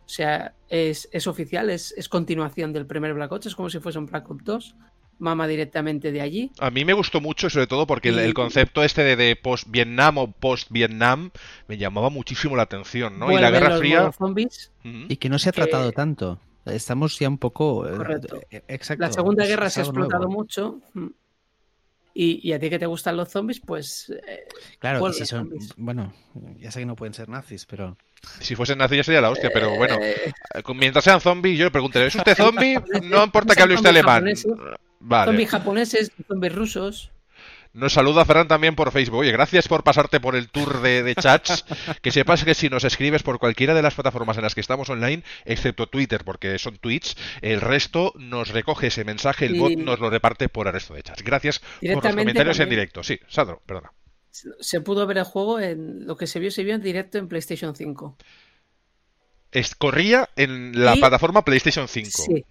[SPEAKER 4] O sea, es, es oficial, es, es continuación del primer Black Ops. Es como si fuese un Black Ops 2. Mama directamente de allí.
[SPEAKER 2] A mí me gustó mucho, sobre todo porque el,
[SPEAKER 4] Y-
[SPEAKER 2] el concepto este de, de post-Vietnam o post-Vietnam me llamaba muchísimo la atención, ¿no? Y la Guerra
[SPEAKER 4] los
[SPEAKER 2] Fría...
[SPEAKER 4] zombies.
[SPEAKER 3] Y que no se ha
[SPEAKER 4] Que-
[SPEAKER 3] tratado tanto. Estamos ya un poco. eh,
[SPEAKER 4] Correcto.
[SPEAKER 3] eh, Exacto.
[SPEAKER 4] La Segunda Guerra
[SPEAKER 3] es
[SPEAKER 4] se ha explotado
[SPEAKER 3] nuevo.
[SPEAKER 4] mucho. Y, y a ti que te gustan los zombies, pues eh,
[SPEAKER 3] Claro, si son.
[SPEAKER 4] zombies.
[SPEAKER 3] Bueno, ya sé que no pueden ser nazis, pero.
[SPEAKER 2] Si fuesen nazis ya sería la hostia, pero bueno,
[SPEAKER 4] eh,
[SPEAKER 2] mientras sean zombies, yo le preguntaré, ¿es usted zombie? No importa que hable usted alemán.
[SPEAKER 4] japoneses.
[SPEAKER 2] Vale.
[SPEAKER 4] zombies japoneses, zombies rusos.
[SPEAKER 2] Nos saluda Ferran también por Facebook. Oye, gracias por pasarte por el tour de, de chats. Que sepas que si nos escribes por cualquiera de las plataformas en las que estamos online, excepto Twitter, porque son tweets, el resto nos recoge ese mensaje, el
[SPEAKER 4] Y-
[SPEAKER 2] bot nos lo reparte por el resto de chats. Gracias por los comentarios en directo. Sí, Sandro, perdona.
[SPEAKER 4] Se pudo ver el juego en lo que se vio, se vio en directo en PlayStation 5.
[SPEAKER 2] Es- corría en la
[SPEAKER 4] Y-
[SPEAKER 2] plataforma PlayStation 5.
[SPEAKER 4] Sí.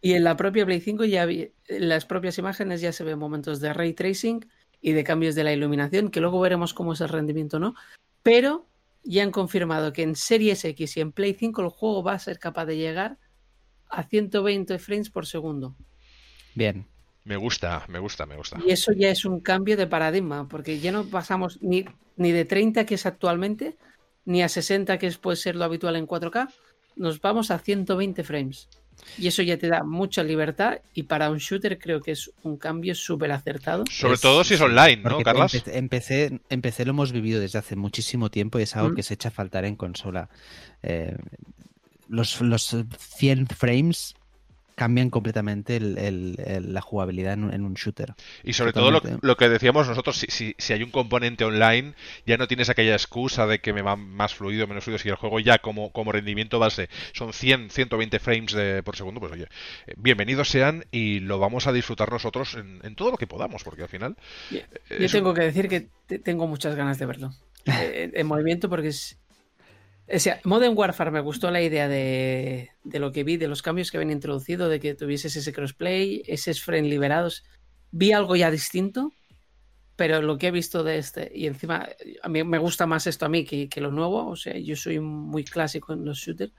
[SPEAKER 4] Y en la propia Play 5 ya vi- en las propias imágenes ya se ven momentos de ray tracing y de cambios de la iluminación, que luego veremos cómo es el rendimiento, ¿no? Pero ya han confirmado que en Series X y en Play 5 el juego va a ser capaz de llegar a 120 frames por segundo.
[SPEAKER 3] Bien.
[SPEAKER 2] Me gusta, me gusta, me gusta.
[SPEAKER 4] Y eso ya es un cambio de paradigma, porque ya no pasamos ni, ni de 30 que es actualmente, ni a 60 que es, puede ser lo habitual en 4K, nos vamos a 120 frames. Y eso ya te da mucha libertad y para un shooter creo que es un cambio súper acertado.
[SPEAKER 2] Sobre
[SPEAKER 3] Es-
[SPEAKER 2] todo si es online, ¿no,
[SPEAKER 3] empe- Empecé, empecé, lo hemos vivido desde hace muchísimo tiempo y es algo
[SPEAKER 4] Mm.
[SPEAKER 3] que se echa a faltar en consola. Eh, los, los 100 frames cambian completamente el- el- el- la jugabilidad en un, en un shooter.
[SPEAKER 2] Y sobre todo lo, lo que decíamos nosotros, si, si, si hay un componente online, ya no tienes aquella excusa de que me va más fluido, menos fluido, si el juego ya como, como rendimiento base son 100, 120 frames de- por segundo, pues oye, eh, bienvenidos sean y lo vamos a disfrutar nosotros en, en todo lo que podamos, porque al final...
[SPEAKER 4] Yo
[SPEAKER 2] eh,
[SPEAKER 4] yo
[SPEAKER 2] es un-
[SPEAKER 4] tengo que decir que te- tengo muchas ganas de verlo eh, en movimiento porque es... O sea, Modern Warfare me gustó la idea de, de lo que vi, de los cambios que habían introducido, de que tuvieses ese crossplay, esos frames liberados. Vi algo ya distinto, pero lo que he visto de este, y encima a mí me gusta más esto a mí que, que lo nuevo, o sea, yo soy muy clásico en los shooters,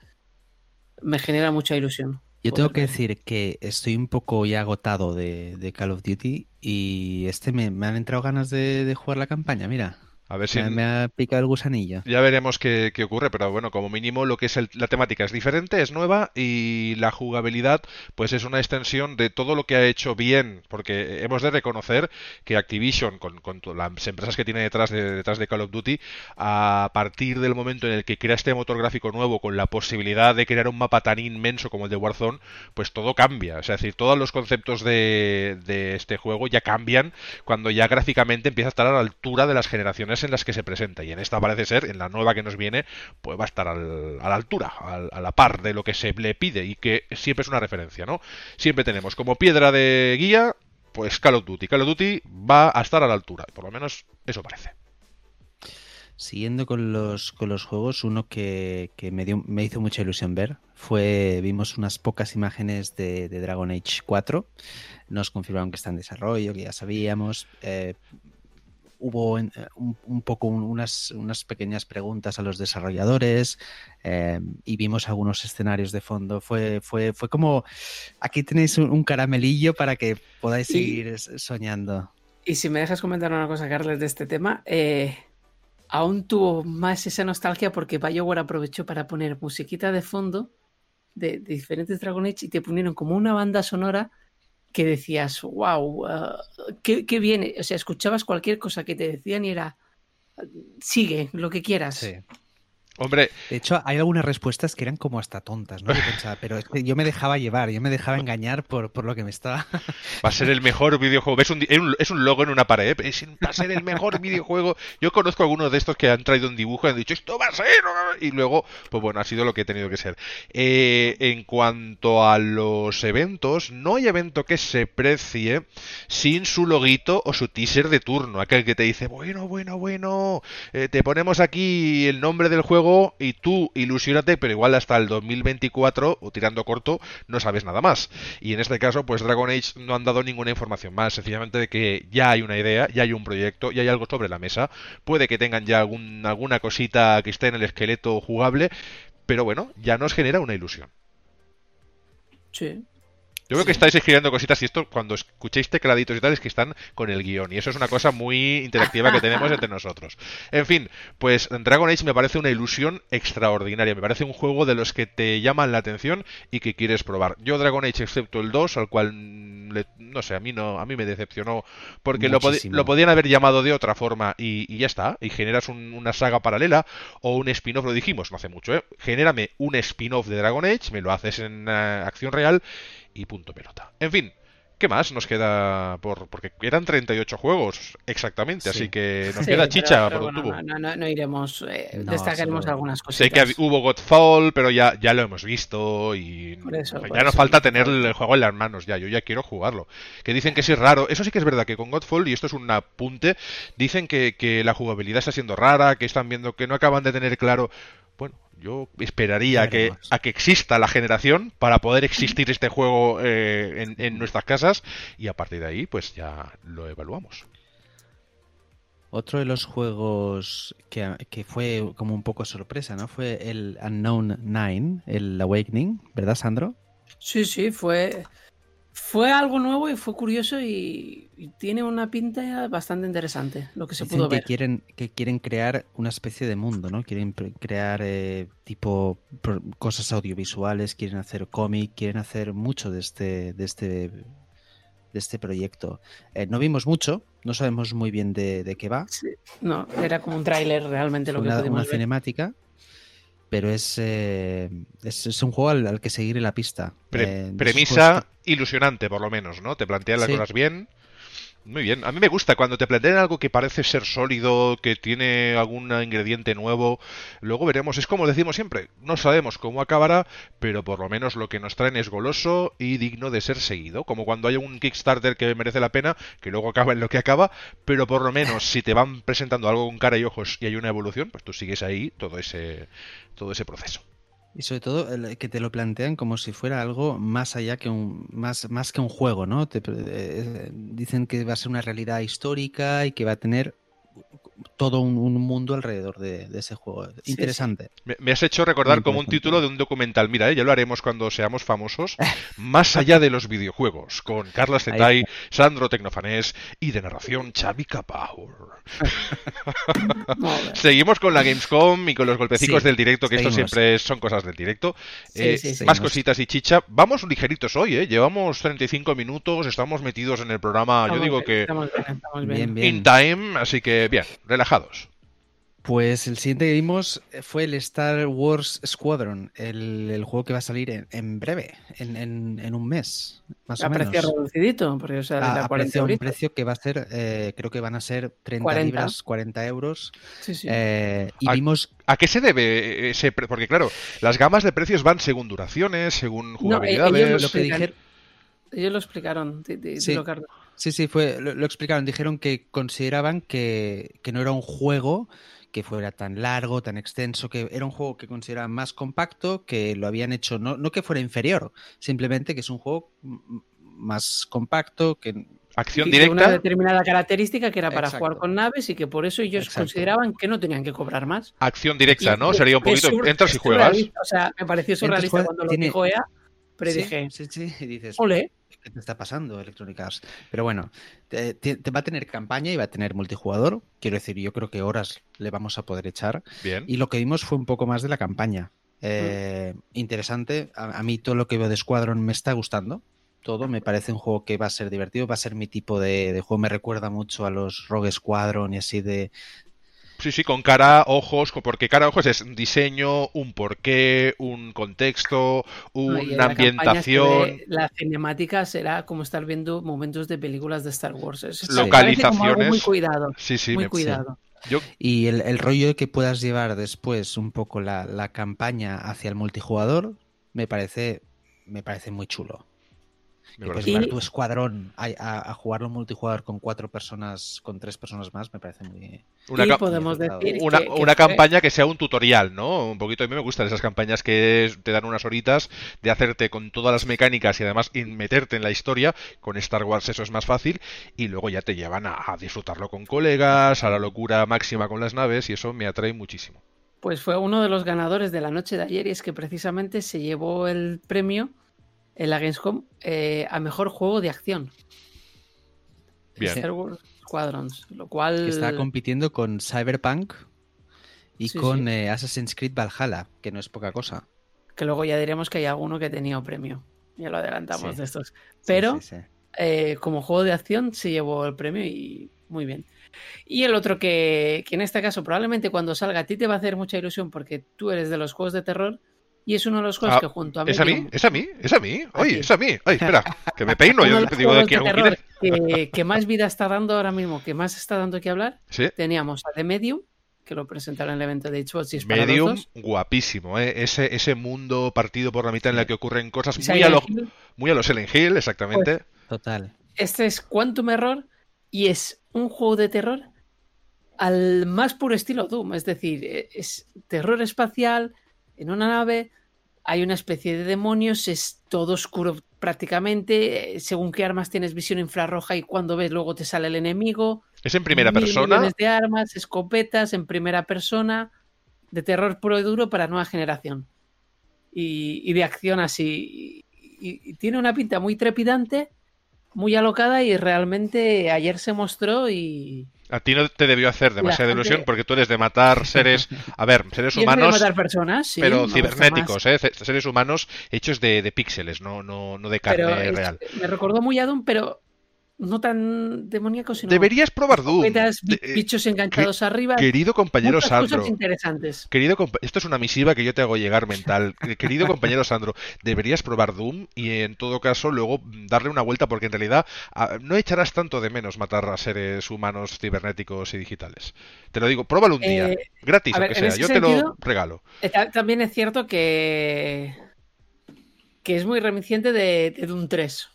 [SPEAKER 4] me genera mucha ilusión.
[SPEAKER 3] Yo tengo que decir que estoy un poco ya agotado de, de Call of Duty y este me, me han entrado ganas de, de jugar la campaña, mira.
[SPEAKER 2] A ver si...
[SPEAKER 3] Me, ha picado el gusanillo.
[SPEAKER 2] Ya veremos qué, qué ocurre, pero bueno, como mínimo lo que es el- la temática es diferente, es nueva y la jugabilidad pues es una extensión de todo lo que ha hecho bien, porque hemos de reconocer que Activision, con, con las empresas que tiene detrás de, detrás de Call of Duty, a partir del momento en el que crea este motor gráfico nuevo con la posibilidad de crear un mapa tan inmenso como el de Warzone, pues todo cambia. O sea, es decir, todos los conceptos de, de este juego ya cambian cuando ya gráficamente empieza a estar a la altura de las generaciones en las que se presenta. Y en esta parece ser, en la nueva que nos viene, pues va a estar a la altura, al- a la par de lo que se le pide y que siempre es una referencia, ¿no? Siempre tenemos como piedra de guía, pues Call of Duty. Call of Duty va a estar a la altura, por lo menos eso parece.
[SPEAKER 3] Siguiendo con los, con los juegos, uno que, que me, dio, me hizo mucha ilusión ver fue, vimos unas pocas imágenes de, de Dragon Age 4, nos confirmaron que está en desarrollo, que ya sabíamos, eh, hubo eh, un, un poco un- unas, unas pequeñas preguntas a los desarrolladores eh, y vimos algunos escenarios de fondo, fue, fue, fue como, aquí tenéis un, un caramelillo para que podáis seguir soñando.
[SPEAKER 4] Y si me dejas comentar una cosa, Carles, de este tema, eh, aún tuvo más esa nostalgia porque BioWare aprovechó para poner musiquita de fondo de, de diferentes Dragon Age y te ponieron como una banda sonora que decías, wow, qué, qué bien. O sea, escuchabas cualquier cosa que te decían y era, sigue, lo que quieras.
[SPEAKER 2] Hombre,
[SPEAKER 3] De hecho, hay algunas respuestas que eran como hasta tontas, ¿no? Yo pensaba, pero es que yo me dejaba llevar, yo me dejaba engañar por, por lo que me estaba.
[SPEAKER 2] va a ser el mejor videojuego. ¿Ves un di- es un- logo en una pared. ¿eh? Es- va a ser el mejor videojuego. Yo conozco algunos de estos que han traído un dibujo y han dicho, esto va a ser. Y luego, pues bueno, ha sido lo que ha tenido que ser. Eh, en cuanto a los eventos, no hay evento que se precie sin su loguito o su teaser de turno. Aquel que te dice, bueno, bueno, bueno, eh, te ponemos aquí el nombre del juego y tú ilusionate, pero igual hasta el 2024 o tirando corto no sabes nada más. Y en este caso, pues Dragon Age no han dado ninguna información más, sencillamente de que ya hay una idea, ya hay un proyecto, ya hay algo sobre la mesa. Puede que tengan ya alguna cosita que esté en el esqueleto jugable, pero bueno, ya nos genera una ilusión.
[SPEAKER 4] Sí.
[SPEAKER 2] Yo creo que estáis escribiendo cositas y esto cuando escuchéis tecladitos y tal es que están con el guion y eso es una cosa muy interactiva que tenemos entre nosotros. En fin, pues Dragon Age me parece una ilusión extraordinaria, me parece un juego de los que te llaman la atención y que quieres probar. Yo Dragon Age excepto el 2, al cual no sé, a mí no a mí me decepcionó porque lo, podían haber llamado de otra forma y, ya está, y generas una saga paralela o un spin-off, lo dijimos no hace mucho, ¿eh? Genérame un spin-off de Dragon Age, me lo haces en eh, acción real y punto pelota. En fin, ¿qué más nos queda por...? Porque eran 38 juegos exactamente, así que nos queda chicha por un tubo.
[SPEAKER 4] No, iremos, eh, destacaremos algunas cosas.
[SPEAKER 2] Sé que hubo Godfall, pero ya, ya lo hemos visto y ya nos falta tener el juego en las manos ya, yo ya quiero jugarlo. Que dicen que es raro, eso sí que es verdad que con Godfall, y esto es un apunte, dicen que, que la jugabilidad está siendo rara, que están viendo que no acaban de tener claro bueno, yo esperaría que, a que exista la generación para poder existir este juego eh, en, nuestras casas y a partir de ahí pues ya lo evaluamos.
[SPEAKER 3] Otro de los juegos que, que, fue como un poco sorpresa, ¿no? Fue el Unknown Nine, el Awakening, ¿verdad, Sandro?
[SPEAKER 4] Sí, sí, fue fue algo nuevo y fue curioso y, tiene una pinta bastante interesante lo que se pudo ver.
[SPEAKER 3] Que quieren, que quieren crear una especie de mundo, ¿no? Quieren crear eh, tipo cosas audiovisuales, quieren hacer cómic, quieren hacer mucho de este, de este, de este proyecto. Eh, no vimos mucho, no sabemos muy bien de, qué va.
[SPEAKER 4] no, era como un tráiler realmente lo que
[SPEAKER 3] una,
[SPEAKER 4] una
[SPEAKER 3] cinemática pero es, eh, es, un juego al, que seguir en la pista.
[SPEAKER 2] Eh, premisa ilusionante, por lo menos, ¿no? Te plantean las cosas bien. Muy bien, a mí me gusta cuando te plantean algo que parece ser sólido, que tiene algún ingrediente nuevo. Luego veremos, es como decimos siempre, no sabemos cómo acabará, pero por lo menos lo que nos traen es goloso y digno de ser seguido. Como cuando hay un Kickstarter que merece la pena, que luego acaba en lo que acaba, pero por lo menos si te van presentando algo con cara y ojos y hay una evolución, pues tú sigues ahí todo ese, todo ese proceso.
[SPEAKER 3] Y sobre todo que te lo plantean como si fuera algo más allá que un más, más que un juego, ¿no? Te, eh, dicen que va a ser una realidad histórica y que va a tener todo un, mundo alrededor de, ese juego. Interesante.
[SPEAKER 2] Me, has hecho recordar como un título de un documental. Mira, ¿eh? ya lo haremos cuando seamos famosos. Más allá de los videojuegos, con Carlos Zetay, Sandro Tecnofanés y de narración Chavika Power. Seguimos con la Gamescom y con los golpecicos del directo, que esto siempre son cosas del directo. Eh, más cositas y chicha. Vamos ligeritos hoy, ¿eh? Llevamos 35 minutos, estamos metidos en el programa, yo digo que in time, así que bien, relajados.
[SPEAKER 3] Pues el siguiente que vimos fue el Star Wars Squadron, el, juego que va a salir en, breve, en, un mes, más o menos.
[SPEAKER 4] precio reducidito, porque o sea,
[SPEAKER 3] un precio que va a ser, eh, creo que van a ser 30 40. libras, 40 euros.
[SPEAKER 4] Sí, sí.
[SPEAKER 3] Eh, y vimos...
[SPEAKER 2] ¿A qué se debe ese Porque claro, las gamas de precios van según duraciones, según jugabilidades...
[SPEAKER 4] ellos, lo que ellos lo explicaron,
[SPEAKER 3] sí. Sí, sí, fue, lo, explicaron. Dijeron que consideraban que, que, no era un juego que fuera tan largo, tan extenso, que era un juego que consideraban más compacto, que lo habían hecho, no, no que fuera inferior, simplemente que es un juego más compacto, que
[SPEAKER 2] acción directa. Una
[SPEAKER 4] determinada característica que era para jugar con naves y que por eso ellos consideraban que no tenían que cobrar más.
[SPEAKER 2] Acción directa, ¿no? Sería un poquito. entras y juegas.
[SPEAKER 4] O sea, me pareció surrealista cuando lo dijo EA, pero dije.
[SPEAKER 3] Sí, sí, y dices.
[SPEAKER 4] Ole.
[SPEAKER 3] ¿Qué te está pasando, Electronic Arts? Pero bueno, te, va a tener campaña y va a tener multijugador. Quiero decir, yo creo que horas le vamos a poder echar.
[SPEAKER 2] Bien.
[SPEAKER 3] Y lo que vimos fue un poco más de la campaña. Eh, interesante. A, mí todo lo que veo de Squadron me está gustando. Todo. Me parece un juego que va a ser divertido. Va a ser mi tipo de, de juego. Me recuerda mucho a los Rogue Squadron y así de,
[SPEAKER 2] Sí, sí, con cara, ojos, porque cara, ojos es un diseño, un porqué, un contexto, una ambientación.
[SPEAKER 4] La, cinemática será como estar viendo momentos de películas de Star Wars.
[SPEAKER 2] Localizaciones.
[SPEAKER 4] Muy cuidado.
[SPEAKER 2] Sí, sí,
[SPEAKER 4] muy cuidado.
[SPEAKER 3] Y el, el, rollo de que puedas llevar después un poco la, la campaña hacia el multijugador me parece, me parece muy chulo.
[SPEAKER 2] Me
[SPEAKER 3] Que
[SPEAKER 2] parece
[SPEAKER 3] puedes llevar
[SPEAKER 4] Y-
[SPEAKER 3] tu escuadrón a, a- a jugarlo multijugador con cuatro personas, con tres personas más, me parece muy.
[SPEAKER 2] una,
[SPEAKER 4] y podemos
[SPEAKER 3] muy
[SPEAKER 4] decir
[SPEAKER 2] una,
[SPEAKER 4] que- que
[SPEAKER 2] una
[SPEAKER 4] fue-
[SPEAKER 2] campaña que sea un tutorial, ¿no? Un poquito a mí me gustan esas campañas que te dan unas horitas de hacerte con todas las mecánicas y además meterte en la historia. Con Star Wars eso es más fácil y luego ya te llevan a, a disfrutarlo con colegas, a la locura máxima con las naves y eso me atrae muchísimo.
[SPEAKER 4] Pues fue uno de los ganadores de la noche de ayer y es que precisamente se llevó el premio en la Gamescom eh, a mejor juego de acción.
[SPEAKER 2] Bien.
[SPEAKER 4] Star Wars Squadrons, lo cual
[SPEAKER 3] está compitiendo con Cyberpunk y
[SPEAKER 4] Sí,
[SPEAKER 3] con
[SPEAKER 4] sí.
[SPEAKER 3] eh, Assassin's Creed Valhalla, que no es poca cosa.
[SPEAKER 4] que luego ya diremos que hay alguno que tenía un premio. Ya lo adelantamos
[SPEAKER 3] Sí.
[SPEAKER 4] de estos.
[SPEAKER 3] Sí,
[SPEAKER 4] Pero
[SPEAKER 3] sí, sí.
[SPEAKER 4] eh, como juego de acción se llevó el premio y muy bien. Y el otro que, que en este caso probablemente cuando salga a ti te va a hacer mucha ilusión porque tú eres de los juegos de terror y es uno de los juegos
[SPEAKER 2] Ah,
[SPEAKER 4] que junto a
[SPEAKER 2] ¿Es a mí? ¿Es a mí? ¿Es a mí?
[SPEAKER 4] A
[SPEAKER 2] Oye,
[SPEAKER 4] ti.
[SPEAKER 2] es a mí. Ay, espera, que me peino. Yo
[SPEAKER 4] los
[SPEAKER 2] digo de aquí
[SPEAKER 4] de terror que, que más vida está dando ahora mismo, que más está dando que hablar,
[SPEAKER 2] Sí.
[SPEAKER 4] teníamos a The Medium, que lo presentaron en el evento de Xbox y
[SPEAKER 2] Medium,
[SPEAKER 4] los dos.
[SPEAKER 2] guapísimo, ¿eh? ese, ese mundo partido por la mitad en la que ocurren cosas muy
[SPEAKER 4] Silent
[SPEAKER 2] a, lo,
[SPEAKER 4] Hill,
[SPEAKER 2] muy a los Silent Hill, exactamente.
[SPEAKER 3] Total.
[SPEAKER 4] Este es Quantum Error y es un juego de terror al más puro estilo Doom. Es decir, eh, es terror espacial en una nave, hay una especie de demonios, es todo oscuro prácticamente. eh, Según qué armas tienes visión infrarroja y cuando ves luego te sale el enemigo.
[SPEAKER 2] es en primera
[SPEAKER 4] mil
[SPEAKER 2] persona.
[SPEAKER 4] de armas, escopetas en primera persona, de terror puro y duro para nueva generación. Y, y de acción así. Y, y tiene una pinta muy trepidante, muy alocada y realmente ayer se mostró y...
[SPEAKER 2] A ti no te debió hacer demasiada
[SPEAKER 4] gente-
[SPEAKER 2] ilusión porque tú eres de matar seres, a ver, seres
[SPEAKER 4] de
[SPEAKER 2] humanos,
[SPEAKER 4] matar personas, sí,
[SPEAKER 2] pero cibernéticos. ¿eh? Seres humanos hechos de, de píxeles, no, no, no de carne
[SPEAKER 4] Pero es-
[SPEAKER 2] real.
[SPEAKER 4] me recordó muy a Doom, pero no tan demoníaco, sino
[SPEAKER 2] Deberías probar Doom. De- eh,
[SPEAKER 4] bichos enganchados arriba.
[SPEAKER 2] Querido compañero Sandro,
[SPEAKER 4] cosas interesantes.
[SPEAKER 2] Querido esto es una misiva que yo te hago llegar mental. Eh, Querido compañero Sandro, deberías probar Doom y en todo caso luego mm, darle una vuelta porque en realidad ah, no echarás tanto de menos matar a seres humanos cibernéticos y digitales. Te lo digo, pruébalo un día,
[SPEAKER 4] Eh,
[SPEAKER 2] gratis
[SPEAKER 4] ver,
[SPEAKER 2] aunque sea, yo te lo regalo.
[SPEAKER 4] Ta- También es cierto que. que es muy reminiscente de, de Doom 3.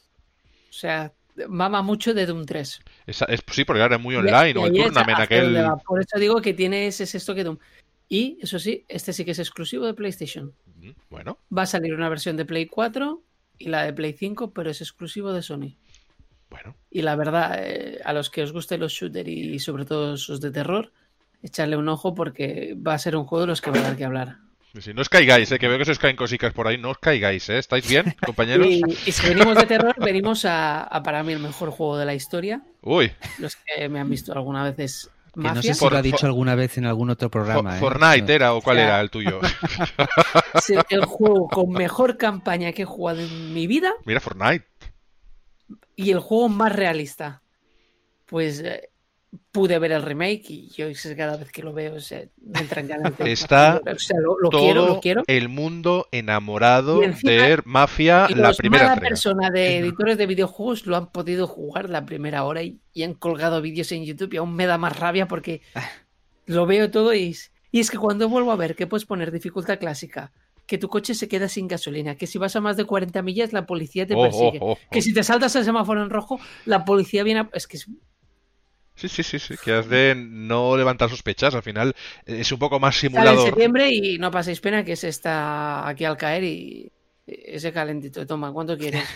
[SPEAKER 4] O sea, mama mucho de Doom 3.
[SPEAKER 2] Esa- es, sí, porque ahora es muy online
[SPEAKER 4] y
[SPEAKER 2] o el tournament aquel.
[SPEAKER 4] va. Por eso digo que tiene ese sexto que Doom. Y eso sí, este sí que es exclusivo de PlayStation.
[SPEAKER 2] Bueno,
[SPEAKER 4] Va a salir una versión de Play 4 y la de Play 5, pero es exclusivo de Sony.
[SPEAKER 2] bueno.
[SPEAKER 4] Y la verdad, eh, a los que os gusten los shooters y sobre todo esos de terror, echarle un ojo porque va a ser un juego de los que va a dar que hablar.
[SPEAKER 2] Si no os caigáis, eh, que veo que se os caen cositas por ahí, no os caigáis, ¿eh? ¿Estáis bien, compañeros?
[SPEAKER 4] Y, y si venimos de terror, venimos a, a para mí el mejor juego de la historia.
[SPEAKER 2] Uy,
[SPEAKER 4] Los que me han visto alguna vez es
[SPEAKER 3] Que no sé si
[SPEAKER 2] For-
[SPEAKER 3] lo ha
[SPEAKER 2] for-
[SPEAKER 3] dicho alguna vez en algún otro programa. ¿eh?
[SPEAKER 2] Fortnite era o cuál
[SPEAKER 4] O sea,
[SPEAKER 2] era el tuyo.
[SPEAKER 4] Es el juego con mejor campaña que he jugado en mi vida
[SPEAKER 2] Mira, Fortnite.
[SPEAKER 4] y el juego más realista. Pues eh, pude ver el remake y yo cada vez que lo veo o sea, me entran ganas de...
[SPEAKER 2] Está
[SPEAKER 4] o sea, lo, lo
[SPEAKER 2] Todo
[SPEAKER 4] quiero, lo quiero.
[SPEAKER 2] el mundo enamorado
[SPEAKER 4] encima-
[SPEAKER 2] de Mafia,
[SPEAKER 4] Y
[SPEAKER 2] la primera
[SPEAKER 4] mala persona de editores de videojuegos lo han podido jugar la primera hora y, y han colgado vídeos en YouTube y aún me da más rabia porque lo veo todo y, es- y es que cuando vuelvo a ver que puedes poner dificultad clásica, que tu coche se queda sin gasolina, que si vas a más de 40 millas la policía te
[SPEAKER 2] Oh,
[SPEAKER 4] persigue,
[SPEAKER 2] oh, oh, oh.
[SPEAKER 4] que si te saltas el semáforo en rojo la policía viene a... Es que es-
[SPEAKER 2] Sí, sí, sí, sí, que has de no levantar sospechas. Al final eh, es un poco más
[SPEAKER 4] sale en
[SPEAKER 2] simulador.
[SPEAKER 4] septiembre y no paséis pena que se está aquí al caer y ese calentito, toma, ¿cuánto quieres?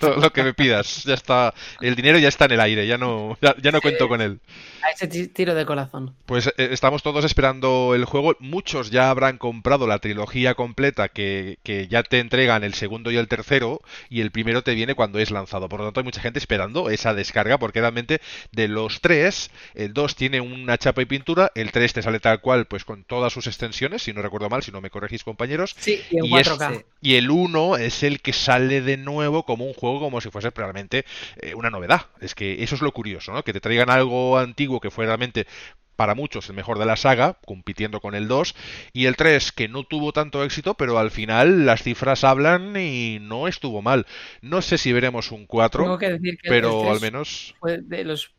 [SPEAKER 2] Todo lo que me pidas, ya está. El dinero ya está en el aire, ya no, ya, ya no cuento con él.
[SPEAKER 4] A ese ti- tiro de corazón.
[SPEAKER 2] Pues eh, estamos todos esperando el juego. Muchos ya habrán comprado la trilogía completa que, que ya te entregan el segundo y el tercero, y el primero te viene cuando es lanzado. Por lo tanto, hay mucha gente esperando esa descarga, porque realmente de los tres, el 2 tiene una chapa y pintura, el 3 te sale tal cual, pues con todas sus extensiones, si no recuerdo mal, si no me corregís compañeros,
[SPEAKER 4] Sí, y en
[SPEAKER 2] Y es-
[SPEAKER 4] 4K.
[SPEAKER 2] y el 1 es el que sale de nuevo como un juego como si fuese realmente eh, una novedad. Es que eso es lo curioso, ¿no? Que te traigan algo antiguo que fue realmente para muchos el mejor de la saga, compitiendo con el 2, y el 3 que no tuvo tanto éxito, pero al final las cifras hablan y no estuvo mal. No sé si veremos un 4,
[SPEAKER 4] Tengo que decir que
[SPEAKER 2] pero
[SPEAKER 4] 3
[SPEAKER 2] al menos...
[SPEAKER 4] fue de los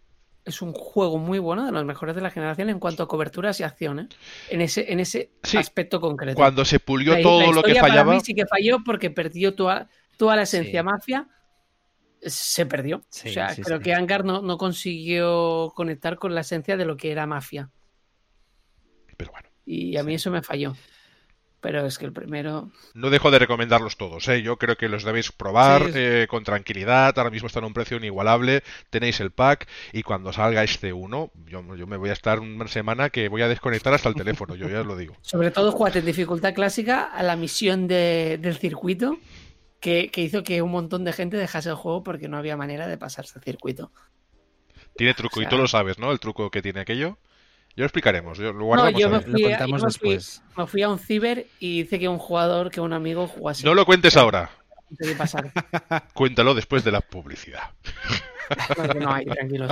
[SPEAKER 4] es un juego muy bueno, de los mejores de la generación en cuanto a coberturas y acción, ¿eh? En ese, en ese
[SPEAKER 2] Sí,
[SPEAKER 4] aspecto concreto.
[SPEAKER 2] Cuando se pulió
[SPEAKER 4] La- la
[SPEAKER 2] todo lo que
[SPEAKER 4] historia para
[SPEAKER 2] fallaba...
[SPEAKER 4] mí sí que falló porque perdió toda, toda la esencia
[SPEAKER 3] Sí.
[SPEAKER 4] mafia se perdió.
[SPEAKER 3] Sí,
[SPEAKER 4] o sea,
[SPEAKER 3] sí,
[SPEAKER 4] creo
[SPEAKER 3] sí.
[SPEAKER 4] que Angar no, no consiguió conectar con la esencia de lo que era Mafia.
[SPEAKER 2] Pero bueno.
[SPEAKER 4] Y a mí eso me falló. Pero es que el primero.
[SPEAKER 2] No dejo de recomendarlos todos, ¿eh? Yo creo que los debéis probar
[SPEAKER 3] Sí, es-
[SPEAKER 2] eh, con tranquilidad. Ahora mismo están a un precio inigualable. Tenéis el pack y cuando salga este uno, yo, yo me voy a estar una semana que voy a desconectar hasta el teléfono, yo ya os lo digo.
[SPEAKER 4] Sobre todo jugate en dificultad clásica a la misión de- del circuito. Que, que hizo que un montón de gente dejase el juego porque no había manera de pasarse el circuito.
[SPEAKER 2] Tiene truco
[SPEAKER 4] O
[SPEAKER 2] y tú lo sabes, ¿no? El truco que tiene aquello. Ya lo explicaremos, yo- lo guardamos
[SPEAKER 4] yo me.
[SPEAKER 3] Lo
[SPEAKER 4] fui a-
[SPEAKER 3] contamos
[SPEAKER 4] yo me fui-
[SPEAKER 3] después.
[SPEAKER 4] Me fui a un ciber y hice que un jugador, que un amigo jugase.
[SPEAKER 2] No lo cuentes ahora,
[SPEAKER 4] pasar.
[SPEAKER 2] cuéntalo después de la publicidad.
[SPEAKER 4] No, no hay, tranquilos.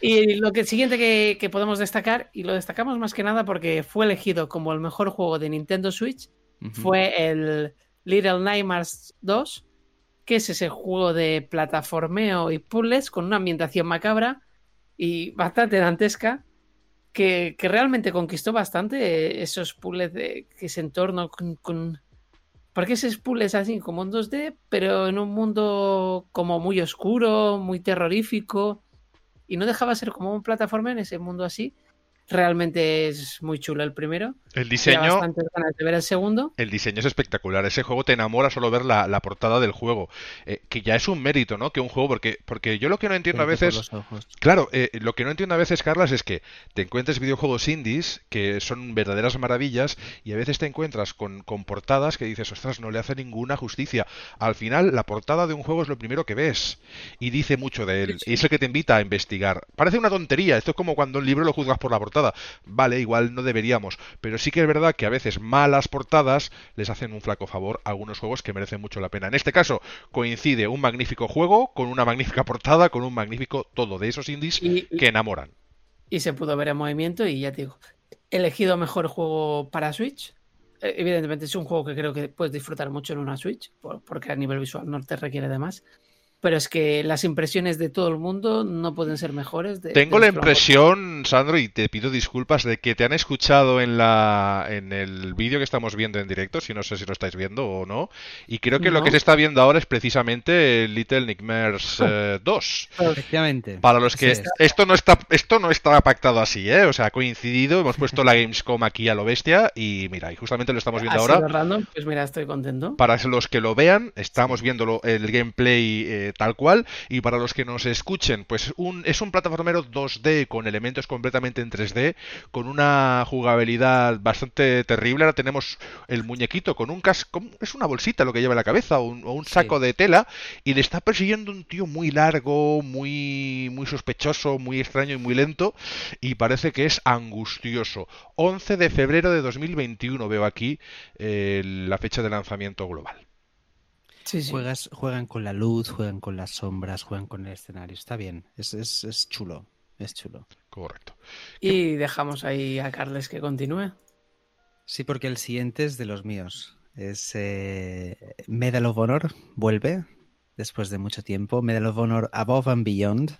[SPEAKER 4] Y lo que siguiente que, que podemos destacar, y lo destacamos más que nada porque fue elegido como el mejor juego de Nintendo Switch, fue el Little Nightmares 2, que es ese juego de plataformeo y puzzles con una ambientación macabra y bastante dantesca, que, que realmente conquistó bastante esos puzzles de que ese entorno con... con- porque esos puzzles así como en 2D, pero en un mundo como muy oscuro, muy terrorífico, y no dejaba de ser como un plataforma en ese mundo así. Realmente es muy chulo el primero.
[SPEAKER 2] El diseño,
[SPEAKER 4] ganas de ver el segundo.
[SPEAKER 2] el diseño es espectacular. Ese juego te enamora solo ver la, la portada del juego. Eh, que ya es un mérito, ¿no? Que un juego, porque, porque yo lo que no entiendo a veces. Claro, eh, lo que no entiendo a veces, Carlas, es que te encuentres videojuegos indies que son verdaderas maravillas y a veces te encuentras con, con portadas que dices, ostras, no le hace ninguna justicia. Al final, la portada de un juego es lo primero que ves y dice mucho de él.
[SPEAKER 4] Sí, sí.
[SPEAKER 2] Y es el que te invita a investigar. Parece una tontería, esto es como cuando un libro lo juzgas por la portada. Vale, igual no deberíamos, pero sí que es verdad que a veces malas portadas les hacen un flaco favor a algunos juegos que merecen mucho la pena. En este caso, coincide un magnífico juego con una magnífica portada, con un magnífico todo de esos indies
[SPEAKER 4] Y,
[SPEAKER 2] que enamoran.
[SPEAKER 4] y se pudo ver en movimiento y ya te digo, elegido mejor juego para Switch. Eh, Evidentemente es un juego que creo que puedes disfrutar mucho en una Switch, por- porque a nivel visual no te requiere de más. Pero es que las impresiones de todo el mundo no pueden ser mejores. de-
[SPEAKER 2] Tengo
[SPEAKER 4] de
[SPEAKER 2] la impresión, Sandro, y te pido disculpas, de que te han escuchado en la en el vídeo que estamos viendo en directo, si no sé si lo estáis viendo o no, y creo que lo que se está viendo ahora es precisamente Little Nightmares eh, 2.
[SPEAKER 4] jugado.
[SPEAKER 3] Efectivamente.
[SPEAKER 2] Para los que esto no está esto no está pactado así, ¿eh? O sea, ha coincidido, hemos puesto la Gamescom aquí a lo bestia y mira, y justamente lo estamos viendo ahora.
[SPEAKER 4] random, pues mira, estoy contento.
[SPEAKER 2] Para los que lo vean, estamos viendo el gameplay eh, tal cual. Y para los que nos escuchen, pues un, es un plataformero 2D con elementos completamente en 3D, con una jugabilidad bastante terrible. Ahora tenemos el muñequito con un casco, es una bolsita lo que lleva en la cabeza, o un, o un
[SPEAKER 3] Sí.
[SPEAKER 2] saco de tela, y le está persiguiendo un tío muy largo, muy, muy sospechoso, muy extraño y muy lento, y parece que es angustioso. 11 de febrero de 2021 veo aquí eh, la fecha de lanzamiento global.
[SPEAKER 4] Sí, sí.
[SPEAKER 3] Juegas, juegan con la luz, juegan con las sombras, juegan con el escenario. Está bien. Es, es, es chulo. Es chulo.
[SPEAKER 2] Correcto.
[SPEAKER 4] Y dejamos ahí a Carles que continúe.
[SPEAKER 3] Sí, porque el siguiente es de los míos. Es eh, Medal of Honor. Vuelve después de mucho tiempo. Medal of Honor Above and Beyond.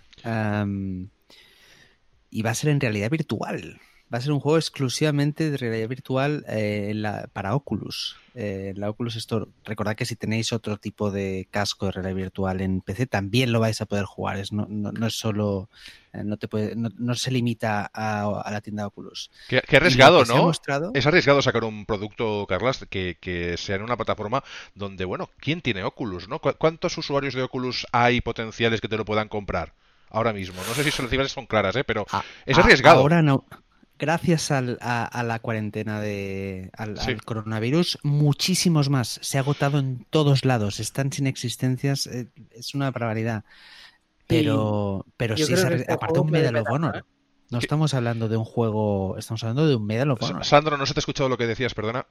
[SPEAKER 3] Y va a ser en realidad virtual. Va a ser un juego exclusivamente de realidad virtual eh, la- para Oculus. Eh, la Oculus Store. Recordad que si tenéis otro tipo de casco de realidad virtual en PC, también lo vais a poder jugar. Es, no, no- no es solo. eh, no, te puede, no, no se limita a, a la tienda Oculus.
[SPEAKER 2] Qué, qué arriesgado,
[SPEAKER 3] que
[SPEAKER 2] ¿no?
[SPEAKER 3] mostrado-
[SPEAKER 2] Es arriesgado sacar un producto, Carlas, que, que sea en una plataforma donde, bueno, ¿quién tiene Oculus, no? ¿Cu- ¿Cuántos usuarios de Oculus hay potenciales que te lo puedan comprar ahora mismo? No sé si las cifras son claras, ¿eh? Pero
[SPEAKER 3] A-
[SPEAKER 2] es
[SPEAKER 3] a-
[SPEAKER 2] arriesgado.
[SPEAKER 3] Ahora no. Gracias al- a, a la cuarentena de al,
[SPEAKER 2] Sí.
[SPEAKER 3] al coronavirus, muchísimos más. Se ha agotado en todos lados. Están sin existencias. eh, Es una barbaridad. Pero, pero
[SPEAKER 4] yo
[SPEAKER 3] sí, arri-
[SPEAKER 4] este
[SPEAKER 3] aparte un Medal of Honor.
[SPEAKER 4] ¿eh?
[SPEAKER 3] No estamos hablando de un juego, estamos hablando de un Medal of Honor.
[SPEAKER 2] Sandro, no se te ha escuchado lo que decías, perdona.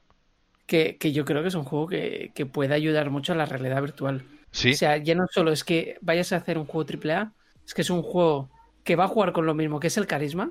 [SPEAKER 4] Que, que yo creo que es un juego que, que puede ayudar mucho a la realidad virtual.
[SPEAKER 2] Sí,
[SPEAKER 4] O sea, ya no solo es que vayas a hacer un juego AAA, es que es un juego que va a jugar con lo mismo, que es el carisma,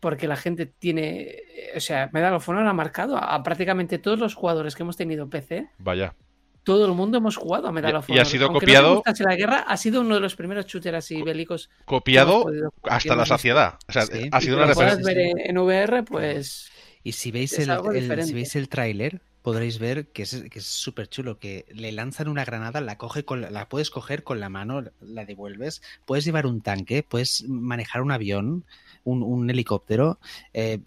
[SPEAKER 4] porque la gente tiene, o sea, Medal of Honor ha marcado a, a prácticamente todos los jugadores que hemos tenido en PC,
[SPEAKER 2] vaya.
[SPEAKER 4] todo el mundo hemos jugado a Medal
[SPEAKER 2] Y- ha sido
[SPEAKER 4] Aunque
[SPEAKER 2] copiado-
[SPEAKER 4] No la guerra, ha sido uno de los primeros shooters así bélicos.
[SPEAKER 2] Copiado hasta la saciedad. O sea,
[SPEAKER 3] Sí.
[SPEAKER 2] ha
[SPEAKER 4] Y
[SPEAKER 2] sido una referencia.
[SPEAKER 4] ver en, en VR, pues
[SPEAKER 3] Y si veis
[SPEAKER 4] Es
[SPEAKER 3] el, el- si veis el tráiler, podréis ver que es que es súper chulo, que le lanzan una granada, la coge con la, la puedes coger con la mano, la devuelves, puedes llevar un tanque, puedes manejar un avión, un, un helicóptero, eh,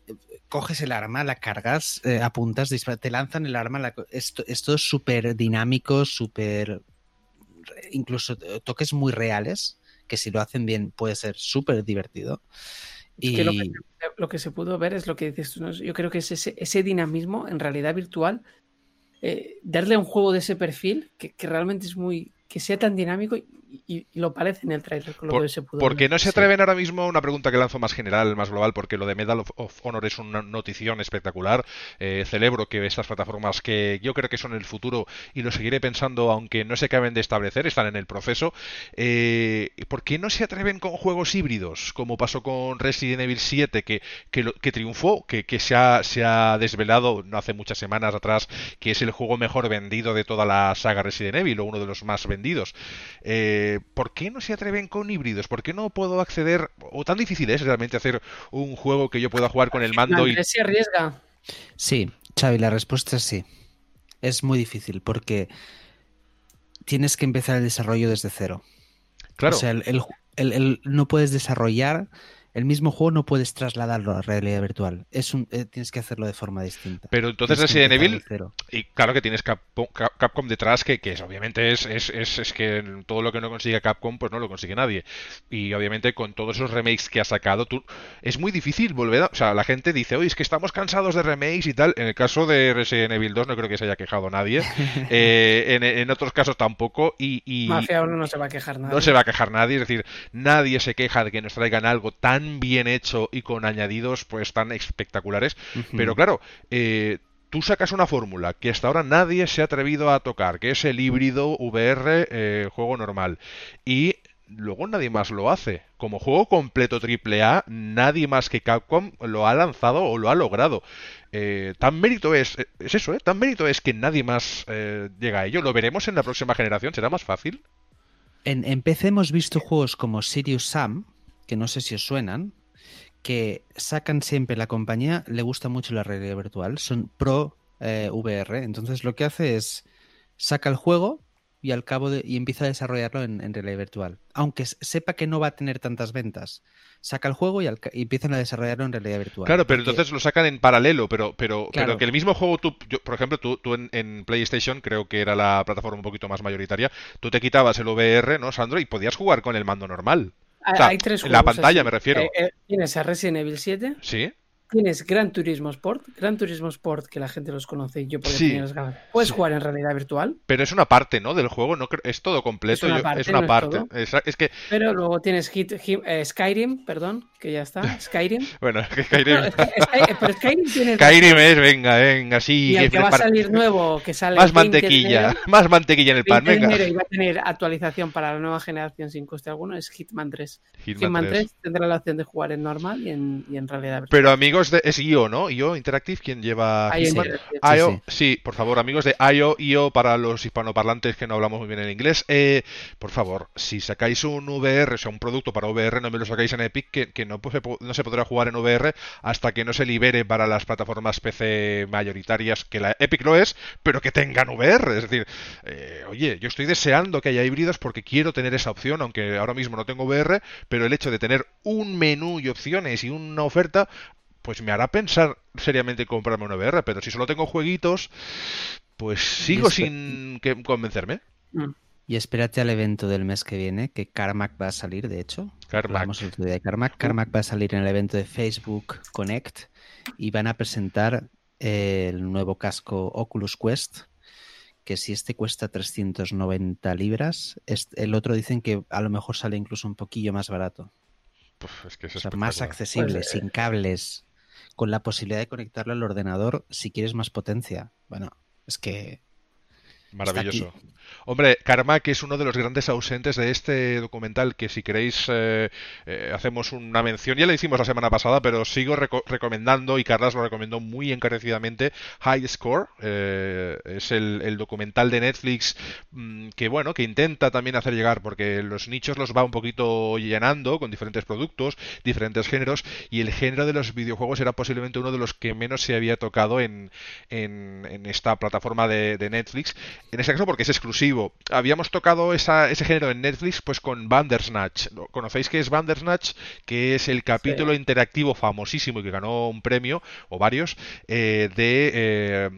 [SPEAKER 3] coges el arma, la cargas, eh, apuntas, te lanzan el arma, la, esto, esto es súper dinámico, súper incluso toques muy reales, que si lo hacen bien puede ser súper divertido.
[SPEAKER 4] Es que lo, que, lo que, se pudo ver es lo que dices tú. ¿no? Yo creo que es ese, ese dinamismo en realidad virtual. Eh, darle a un juego de ese perfil que, que, realmente es muy. Que sea tan dinámico y, y, y lo parece en el trailer. Con lo
[SPEAKER 2] Por,
[SPEAKER 4] que se pudo
[SPEAKER 2] porque
[SPEAKER 4] ver.
[SPEAKER 2] no se atreven sí. ahora mismo, una pregunta que lanzo más general, más global, porque lo de Medal of, of Honor es una notición espectacular. Eh, celebro que estas plataformas que yo creo que son el futuro y lo seguiré pensando, aunque no se acaben de establecer, están en el proceso. Eh, ¿Por qué no se atreven con juegos híbridos, como pasó con Resident Evil 7, que, que, lo, que triunfó, que, que se, ha, se, ha, desvelado no hace muchas semanas atrás, que es el juego mejor vendido de toda la saga Resident Evil, o uno de los más vendidos? Eh, ¿Por qué no se atreven con híbridos? ¿Por qué no puedo acceder, o tan difícil es realmente hacer un juego que yo pueda jugar con el mando?
[SPEAKER 4] y... se arriesga.
[SPEAKER 3] Sí, Xavi, la respuesta es sí. Es muy difícil porque tienes que empezar el desarrollo desde cero.
[SPEAKER 2] Claro.
[SPEAKER 3] O sea, el, el, el, no puedes desarrollar el mismo juego no puedes trasladarlo a realidad virtual. Es un, eh, tienes que hacerlo de forma distinta.
[SPEAKER 2] Pero entonces Resident Evil, y claro que tienes Capcom, Capcom detrás, que, que es, obviamente es, es, es, es, que todo lo que no consigue Capcom, pues no lo consigue nadie. Y obviamente con todos esos remakes que ha sacado, tú, es muy difícil volver a... O sea, la gente dice, oye, es que estamos cansados de remakes y tal. En el caso de Resident Evil 2 no creo que se haya quejado nadie. eh, en, en, otros casos tampoco. Y, y
[SPEAKER 4] Mafia 1 no se va a quejar nadie.
[SPEAKER 2] No se va a quejar nadie. Es decir, nadie se queja de que nos traigan algo tan bien hecho y con añadidos pues tan espectaculares. Uh -huh. Pero claro, eh, tú sacas una fórmula que hasta ahora nadie se ha atrevido a tocar, que es el híbrido VR eh, juego normal. Y luego nadie más lo hace. Como juego completo AAA, nadie más que Capcom lo ha lanzado o lo ha logrado. Eh, tan mérito es, es eso, ¿eh? Tan mérito es que nadie más eh, llega a ello. ¿Lo veremos en la próxima generación? ¿Será más fácil?
[SPEAKER 3] En, en PC hemos visto juegos como Sirius Sam, que no sé si os suenan, que sacan siempre la compañía, le gusta mucho la realidad virtual, son pro eh, VR, entonces lo que hace es saca el juego y al cabo de, y empieza a desarrollarlo en, en, realidad virtual, aunque sepa que no va a tener tantas ventas, saca el juego y, al, y empiezan a desarrollarlo en realidad virtual.
[SPEAKER 2] Claro, pero porque... entonces lo sacan en paralelo, pero pero, claro. pero que el mismo juego tú, yo, por ejemplo, tú, tú en, en, PlayStation creo que era la plataforma un poquito más mayoritaria, tú te quitabas el VR, ¿no, Sandro? Y podías jugar con el mando normal.
[SPEAKER 4] O sea, hay tres
[SPEAKER 2] en la pantalla así. me refiero.
[SPEAKER 4] Eh, eh, tienes a Resident Evil 7.
[SPEAKER 2] Sí.
[SPEAKER 4] Tienes Gran Turismo Sport. Gran Turismo Sport, que la gente los conoce y yo porque sí. las ganas. Puedes sí. jugar en realidad virtual.
[SPEAKER 2] Pero es una parte, ¿no? Del juego. No es todo completo.
[SPEAKER 4] Es una parte.
[SPEAKER 2] Es una
[SPEAKER 4] no
[SPEAKER 2] parte.
[SPEAKER 4] Es,
[SPEAKER 2] es, que...
[SPEAKER 4] Pero luego tienes Hit, Hit, eh, Skyrim, perdón, que ya está. Skyrim.
[SPEAKER 2] bueno, que Skyrim.
[SPEAKER 4] pero Skyrim tiene.
[SPEAKER 2] Skyrim es, venga, venga, sí.
[SPEAKER 4] Y el que va a salir nuevo, que sale.
[SPEAKER 2] Más mantequilla. Más mantequilla en el pan, venga.
[SPEAKER 4] Y va a tener actualización para la nueva generación sin coste alguno. Es Hitman 3.
[SPEAKER 2] Hitman,
[SPEAKER 4] Hitman 3. 3. tendrá la opción de jugar en normal y en, y en realidad virtual.
[SPEAKER 2] Pero amigos, de, es IO, ¿no? IO Interactive, ¿quién lleva? IO, sí, sí. por favor, amigos de IO, IO, para los hispanoparlantes que no hablamos muy bien el inglés, eh, por favor, si sacáis un VR, o sea, un producto para VR, no me lo sacáis en Epic, que, que no, no, se podrá jugar en VR hasta que no se libere para las plataformas PC mayoritarias, que la Epic lo es, pero que tengan VR. Es decir, eh, oye, yo estoy deseando que haya híbridos porque quiero tener esa opción, aunque ahora mismo no tengo VR, pero el hecho de tener un menú y opciones y una oferta pues me hará pensar seriamente comprarme una VR, pero si solo tengo jueguitos, pues sigo sin que convencerme.
[SPEAKER 3] Mm. Y espérate al evento del mes que viene, que Carmack va a salir, de hecho.
[SPEAKER 2] Carmack.
[SPEAKER 3] Vamos el de Carmack. Carmack va a salir en el evento de Facebook Connect y van a presentar el nuevo casco Oculus Quest, que si este cuesta 390 libras, el otro dicen que a lo mejor sale incluso un poquillo más barato.
[SPEAKER 2] Es que es
[SPEAKER 3] o sea, más accesible, pues, sin cables con la posibilidad de conectarlo al ordenador si quieres más potencia. Bueno, es que
[SPEAKER 2] Maravilloso. Hombre, Carmack es uno de los grandes ausentes de este documental que si queréis eh, eh, hacemos una mención. Ya lo hicimos la semana pasada, pero sigo recomendando y Carlas lo recomendó muy encarecidamente. High Score eh, es el, documental de Netflix mm, que bueno que intenta también hacer llegar porque los nichos los va un poquito llenando con diferentes productos, diferentes géneros y el género de los videojuegos era posiblemente uno de los que menos se había tocado en, en, esta plataforma de Netflix. En ese caso porque es exclusivo Habíamos tocado ese género en Netflix pues con Bandersnatch. ¿Conocéis qué es Bandersnatch? Que es el capítulo interactivo famosísimo y que ganó un premio, o varios, eh, de, eh,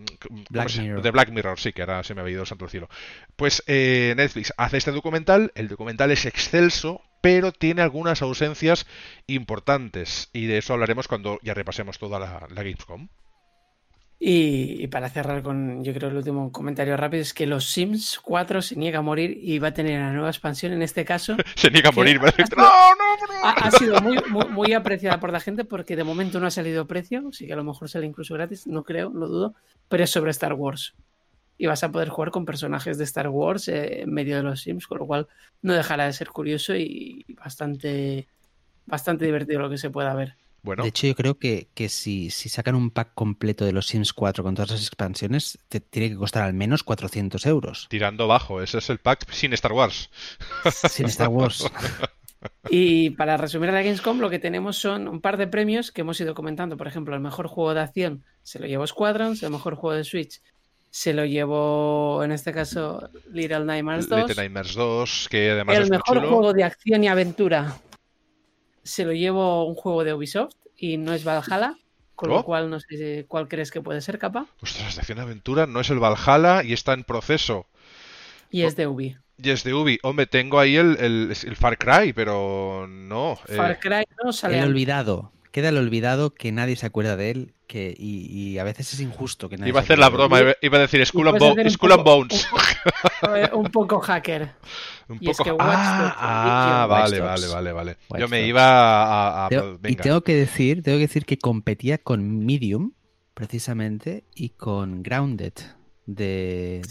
[SPEAKER 3] Black Mirror.
[SPEAKER 2] de Black Mirror. Sí, que ahora se me ha ido el santo cielo. Pues eh, Netflix hace este documental, el documental es excelso, pero tiene algunas ausencias importantes y de eso hablaremos cuando ya repasemos toda la Gamescom.
[SPEAKER 4] Y, para cerrar con, yo creo, el último comentario rápido es que los Sims 4 se niega a morir y va a tener una nueva expansión. En este caso,
[SPEAKER 2] se niega a morir.
[SPEAKER 4] Ha, sido, no, no, ha, sido muy, muy, apreciada por la gente porque de momento no ha salido precio. Sí que a lo mejor sale incluso gratis, no creo, lo dudo. Pero es sobre Star Wars. Y vas a poder jugar con personajes de Star Wars eh, en medio de los Sims, con lo cual no dejará de ser curioso y bastante, bastante divertido lo que se pueda ver.
[SPEAKER 3] De hecho, yo creo que, que si, si, sacan un pack completo de los Sims 4 con todas las expansiones, te tiene que costar al menos 400 euros.
[SPEAKER 2] Tirando bajo, ese es el pack sin Star Wars.
[SPEAKER 3] Sin Star Wars.
[SPEAKER 4] Y para resumir la Gamescom, lo que tenemos son un par de premios que hemos ido comentando. Por ejemplo, el mejor juego de acción se lo llevó Squadrons, el mejor juego de Switch se lo llevó, en este caso, Little Nightmares 2.
[SPEAKER 2] Little Nightmares 2, que además
[SPEAKER 4] El mejor juego de acción y aventura se lo llevo un juego de Ubisoft y no es Valhalla. Con lo cual no sé cuál crees que puede ser, capa.
[SPEAKER 2] Ostras, de acción aventura no es el Valhalla y está en proceso.
[SPEAKER 4] Y es de Ubi.
[SPEAKER 2] Y es de Ubi. Hombre, tengo ahí el, el, Far Cry, pero no.
[SPEAKER 4] Eh. Far Cry no sale.
[SPEAKER 3] El olvidado. Queda el olvidado que nadie se acuerda de él que, y, a veces es injusto que nadie
[SPEAKER 2] Iba a hacer la broma, iba a decir Skull and, Bones.
[SPEAKER 4] un poco hacker.
[SPEAKER 2] Un poco... ah, vale, vale, vale, vale, Yo me iba a...
[SPEAKER 3] Y tengo que decir, tengo que decir que competía con Medium, precisamente, y con Grounded de,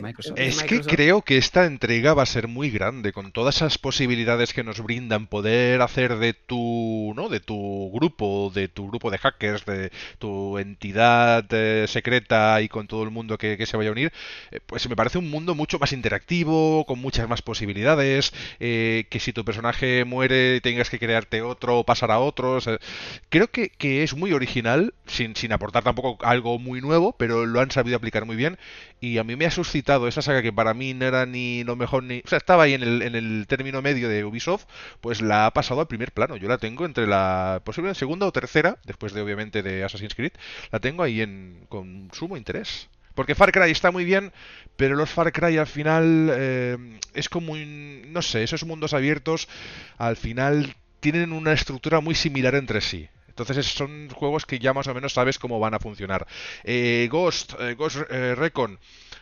[SPEAKER 3] Microsoft.
[SPEAKER 2] Es que creo que esta entrega va a ser muy grande, con todas esas posibilidades que nos brindan poder hacer de tu, ¿no? de tu grupo, de tu grupo de hackers, de tu entidad eh, secreta y con todo el mundo que, se vaya a unir, eh, pues me parece un mundo mucho más interactivo, con muchas más posibilidades, eh, que si tu personaje muere tengas que crearte otro o pasar a otros. creo que, que, es muy original, sin, sin aportar tampoco algo muy nuevo, pero lo han sabido aplicar muy bien y a mí me ha suscitado esa saga que para mí no era ni lo mejor ni... O sea, estaba ahí en el, en el término medio de Ubisoft, pues la ha pasado al primer plano. Yo la tengo entre la posible segunda o tercera, después de obviamente de Assassin's Creed, la tengo ahí en, con sumo interés. Porque Far Cry está muy bien, pero los Far Cry al final eh, es como un, no sé, esos mundos abiertos al final tienen una estructura muy similar entre sí. Entonces son juegos que ya más o menos sabes cómo van a funcionar. Eh, Ghost, eh, Ghost eh, Recon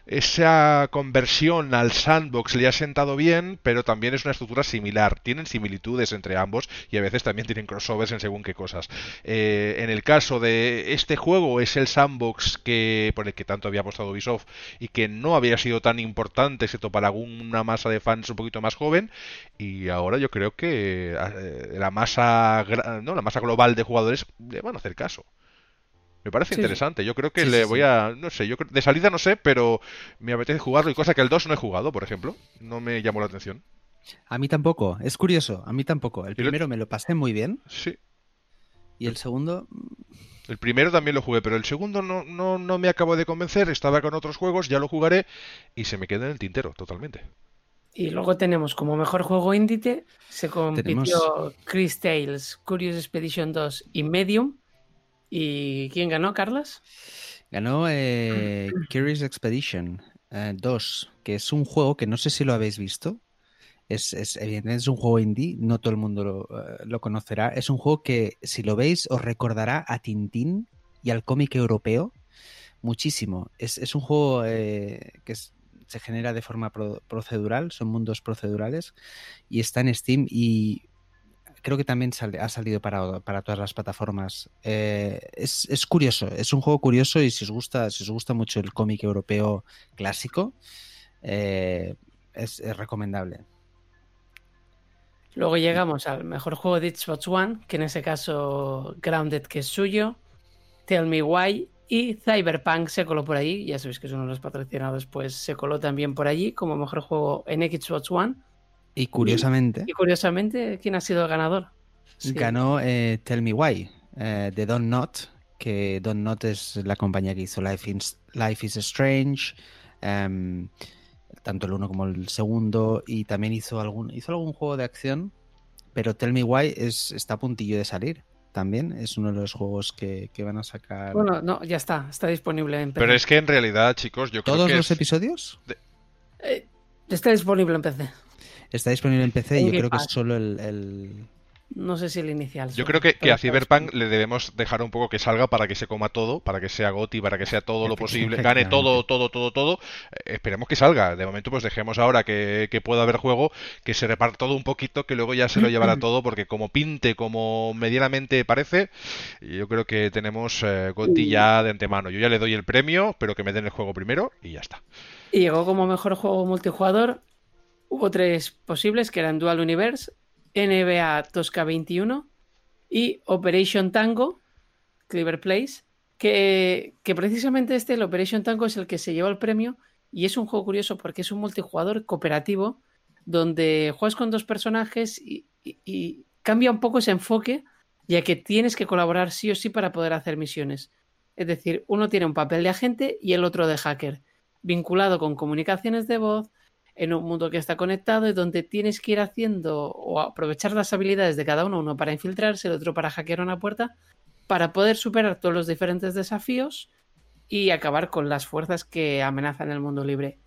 [SPEAKER 2] esa conversión al sandbox le ha sentado bien, pero también es una estructura similar. Tienen similitudes entre ambos y a veces también tienen crossovers en según qué cosas. Eh, en el caso de este juego es el sandbox que por el que tanto había apostado Ubisoft y que no había sido tan importante excepto para alguna masa de fans un poquito más joven y ahora yo creo que eh, la masa no la masa global de jugadores le van a hacer caso. Me parece interesante. Yo creo que le voy a. No sé, yo de salida no sé, pero me apetece jugarlo y cosa que el 2 no he jugado, por ejemplo. No me llamó la atención.
[SPEAKER 3] A mí tampoco. Es curioso. A mí tampoco. El primero me lo pasé muy bien.
[SPEAKER 2] Sí.
[SPEAKER 3] Y el segundo.
[SPEAKER 2] El primero también lo jugué, pero el segundo no, no, no me acabo de convencer. Estaba con otros juegos, ya lo jugaré y se me queda en el tintero totalmente.
[SPEAKER 4] Y luego tenemos como mejor juego índice, se compitió Chris Tales, Curious Expedition 2 y Medium. ¿Y quién ganó, Carlos?
[SPEAKER 3] Ganó eh, Curious Expedition 2, eh, que es un juego que no sé si lo habéis visto. Es, evidentemente es un juego indie, no todo el mundo eh, lo, conocerá. Es un juego que, si lo veis, os recordará a Tintín y al cómic europeo muchísimo. Es, un juego que se genera de forma procedural, son mundos procedurales y está en Steam y creo que también ha salido para, para todas las plataformas. Eh, es, es, curioso, es un juego curioso y si os gusta, si os gusta mucho el cómic europeo clásico, eh, es, es, recomendable.
[SPEAKER 4] Luego llegamos al mejor juego de Xbox One, que en ese caso Grounded, que es suyo, Tell Me Why y Cyberpunk se coló por ahí. Ya sabéis que es uno de los patrocinados, pues se coló también por allí como mejor juego en Xbox One.
[SPEAKER 3] Y curiosamente.
[SPEAKER 4] Y, curiosamente, ¿quién ha sido el ganador?
[SPEAKER 3] Ganó eh, Tell Me Why, eh, de Don Not, que Don Not es la compañía que hizo Life, Life is Strange, em, tanto el uno como el segundo, y también hizo algún, hizo algún juego de acción, pero Tell Me Why es, está a puntillo de salir. También es uno de los juegos que, van a sacar.
[SPEAKER 4] Bueno, no, ya está, está disponible en
[SPEAKER 2] PC. Pero es que en realidad, chicos, yo creo
[SPEAKER 3] que.
[SPEAKER 2] ¿Todos
[SPEAKER 3] los episodios?
[SPEAKER 4] Eh, está disponible en PC.
[SPEAKER 3] Está disponible en PC y yo creo que es solo el,
[SPEAKER 4] No sé si el inicial.
[SPEAKER 2] Yo creo que, a Cyberpunk le debemos dejar un poco que salga para que se coma todo, para que sea Goti, para que sea todo lo posible, gane todo, todo, todo, todo. Eh, esperemos que salga. De momento, pues dejemos ahora que, pueda haber juego, que se reparta todo un poquito, que luego ya se lo llevará todo, porque como pinte, como medianamente parece, yo creo que tenemos eh, Goti ya de antemano. Yo ya le doy el premio, pero que me den el juego primero y ya está.
[SPEAKER 4] Y llegó como mejor juego multijugador Hubo tres posibles que eran Dual Universe, NBA Tosca 21 y Operation Tango, Clever Place, que, precisamente este, el Operation Tango, es el que se lleva el premio y es un juego curioso porque es un multijugador cooperativo donde juegas con dos personajes y, y cambia un poco ese enfoque ya que tienes que colaborar sí o sí para poder hacer misiones. Es decir, uno tiene un papel de agente y el otro de hacker, vinculado con comunicaciones de voz, en un mundo que está conectado y donde tienes que ir haciendo o aprovechar las habilidades de cada uno, uno para infiltrarse, el otro para hackear una puerta, para poder superar todos los diferentes desafíos y acabar con las fuerzas que amenazan el mundo libre.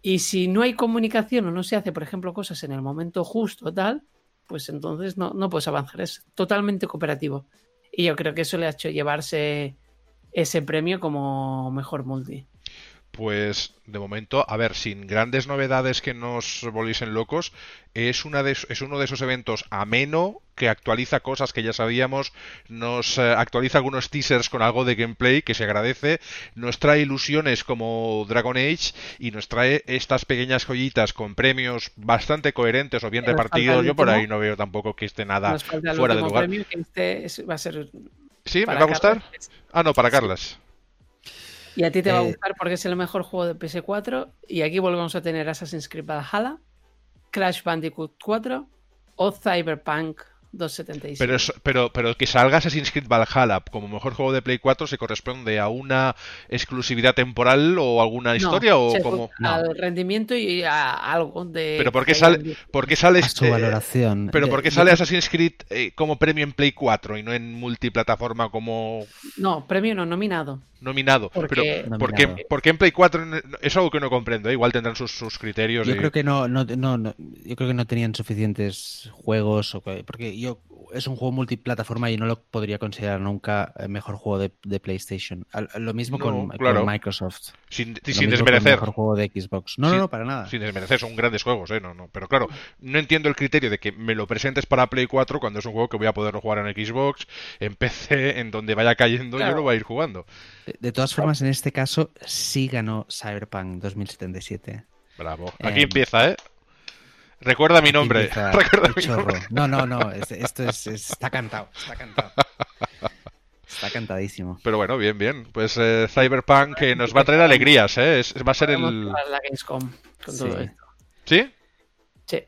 [SPEAKER 4] Y si no hay comunicación o no se hace, por ejemplo, cosas en el momento justo tal, pues entonces no, no puedes avanzar. Es totalmente cooperativo. Y yo creo que eso le ha hecho llevarse ese premio como mejor multi
[SPEAKER 2] pues de momento, a ver, sin grandes novedades que nos volviesen locos, es, una de, es uno de esos eventos ameno que actualiza cosas que ya sabíamos, nos eh, actualiza algunos teasers con algo de gameplay que se agradece, nos trae ilusiones como Dragon Age y nos trae estas pequeñas joyitas con premios bastante coherentes o bien repartidos. Yo por ahí no veo tampoco que esté nada fuera de lugar.
[SPEAKER 4] Este va a ser
[SPEAKER 2] ¿Sí? ¿Me va a gustar? Ah, no, para Carlas.
[SPEAKER 4] Y a ti te va a eh, gustar porque es el mejor juego de PS4. Y aquí volvemos a tener Assassin's Creed Valhalla, Crash Bandicoot 4 o Cyberpunk
[SPEAKER 2] pero, pero, pero que salga Assassin's Creed Valhalla como mejor juego de Play 4 se corresponde a una exclusividad temporal o alguna historia o como
[SPEAKER 4] al rendimiento y a algo de
[SPEAKER 2] pero por qué sale por qué sale
[SPEAKER 3] su valoración
[SPEAKER 2] pero por qué sale Assassin's Creed eh, como premio en Play 4 y no en multiplataforma como
[SPEAKER 4] no premio no nominado
[SPEAKER 2] nominado. Pero, ¿por, qué, en Play 4 es algo que no comprendo? ¿eh? Igual tendrán sus, criterios.
[SPEAKER 3] Yo creo que no, no, no, yo creo que no tenían suficientes juegos. O porque yo es un juego multiplataforma y no lo podría considerar nunca el mejor juego de, PlayStation. Lo mismo con, Microsoft.
[SPEAKER 2] Sin, desmerecer.
[SPEAKER 3] mejor juego de Xbox. No, no, para nada.
[SPEAKER 2] Sin desmerecer, son grandes juegos, ¿eh? No, no. Pero claro, no entiendo el criterio de que me lo presentes para Play 4 cuando es un juego que voy a poder jugar en Xbox, en PC, en donde vaya cayendo, yo lo voy a ir jugando.
[SPEAKER 3] De, todas formas, en este caso, sí ganó Cyberpunk 2077.
[SPEAKER 2] Bravo. Aquí empieza, ¿eh? Recuerda mi nombre. Recuerda mi nombre.
[SPEAKER 3] No, no, no. Esto es, está cantado. Está cantado. Está cantadísimo.
[SPEAKER 2] Pero bueno, bien, bien. Pues eh, Cyberpunk que nos va a traer alegrías, ¿eh? va a ser el.
[SPEAKER 4] La Gamescom con todo esto.
[SPEAKER 2] ¿Sí?
[SPEAKER 4] Sí.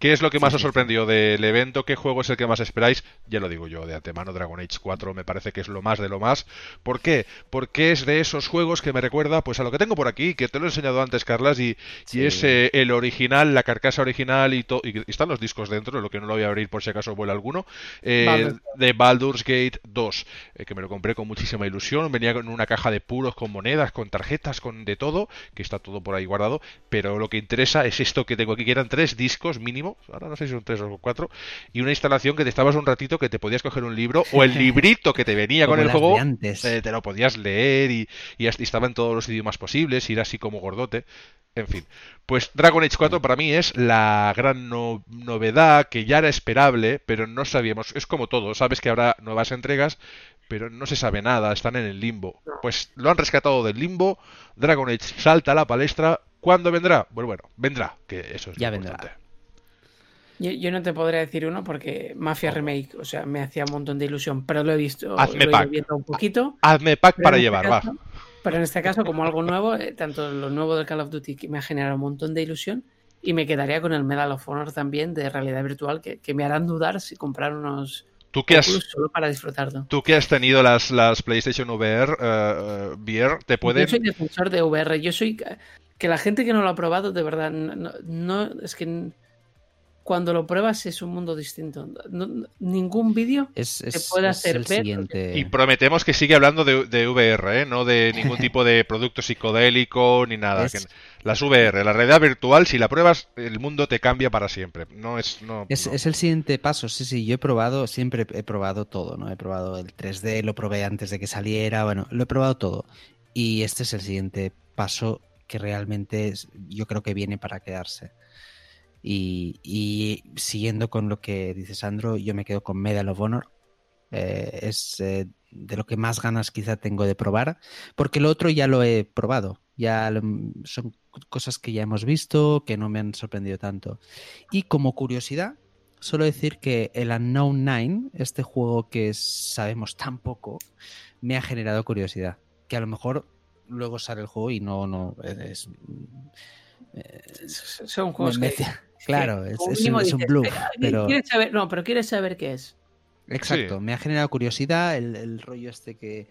[SPEAKER 2] ¿Qué es lo que más os sorprendió del evento? ¿Qué juego es el que más esperáis? Ya lo digo yo, de antemano Dragon Age 4 me parece que es lo más de lo más. ¿Por qué? Porque es de esos juegos que me recuerda pues a lo que tengo por aquí, que te lo he enseñado antes, Carlas, y, es eh, el original, la carcasa original y, y, están los discos dentro, lo que no lo voy a abrir por si acaso vuela alguno, eh, de Baldur's Gate 2, eh, que me lo compré con muchísima ilusión, venía con una caja de puros, con monedas, con tarjetas, con de todo, que está todo por ahí guardado, pero lo que interesa es esto que tengo aquí, que eran tres discos mínimo ahora no sé si son tres o cuatro, y una instalación que te estabas un ratito que te podías coger un libro o el librito que te venía con el juego, eh, te lo podías leer y, y, estaba en todos los idiomas posibles y era así como gordote. En fin, pues Dragon Age 4 para mí es la gran novedad que ya era esperable, pero no sabíamos. Es como todo, sabes que habrá nuevas entregas, pero no se sabe nada, están en el limbo. Pues lo han rescatado del limbo, Dragon Age salta a la palestra. ¿Cuándo vendrá? Bueno, bueno, vendrá, que eso es
[SPEAKER 3] ya vendrá.
[SPEAKER 4] Yo, no te podría decir uno porque Mafia Remake, o sea, me hacía un montón de ilusión, pero lo he visto,
[SPEAKER 2] Hazme
[SPEAKER 4] lo
[SPEAKER 2] pack.
[SPEAKER 4] viendo un poquito.
[SPEAKER 2] Hazme pack para llevar, va.
[SPEAKER 4] Pero en este caso, como algo nuevo, eh, tanto lo nuevo del Call of Duty que me ha generado un montón de ilusión y me quedaría con el Medal of Honor también de realidad virtual que, me harán dudar si comprar unos
[SPEAKER 2] ¿Tú que has,
[SPEAKER 4] solo para disfrutarlo.
[SPEAKER 2] Tú que has tenido las, las PlayStation VR, uh, VR, te pueden...
[SPEAKER 4] Yo soy defensor de VR. Yo soy... Que la gente que no lo ha probado, de verdad, no es que cuando lo pruebas es un mundo distinto. ningún vídeo
[SPEAKER 3] te puede hacer ver.
[SPEAKER 2] Y prometemos que sigue hablando de, VR, ¿eh? no de ningún tipo de producto psicodélico ni nada. las VR, la realidad virtual, si la pruebas, el mundo te cambia para siempre. No es, no,
[SPEAKER 3] es, es, el siguiente paso. Sí, sí, yo he probado, siempre he probado todo, ¿no? He probado el 3D, lo probé antes de que saliera, bueno, lo he probado todo. Y este es el siguiente paso que realmente yo creo que viene para quedarse. Y, siguiendo con lo que dice Sandro, yo me quedo con Medal of Honor. Eh, es eh, de lo que más ganas quizá tengo de probar, porque lo otro ya lo he probado. Ya son cosas que ya hemos visto, que no me han sorprendido tanto. Y como curiosidad, solo decir que el Unknown Nine, este juego que sabemos tan poco, me ha generado curiosidad. Que a lo mejor luego sale el juego y no, no es,
[SPEAKER 4] son juegos que,
[SPEAKER 3] Claro, es, un, bluff. Pero...
[SPEAKER 4] saber, no, pero quieres saber qué es.
[SPEAKER 3] Exacto, me ha generado curiosidad el, rollo este que,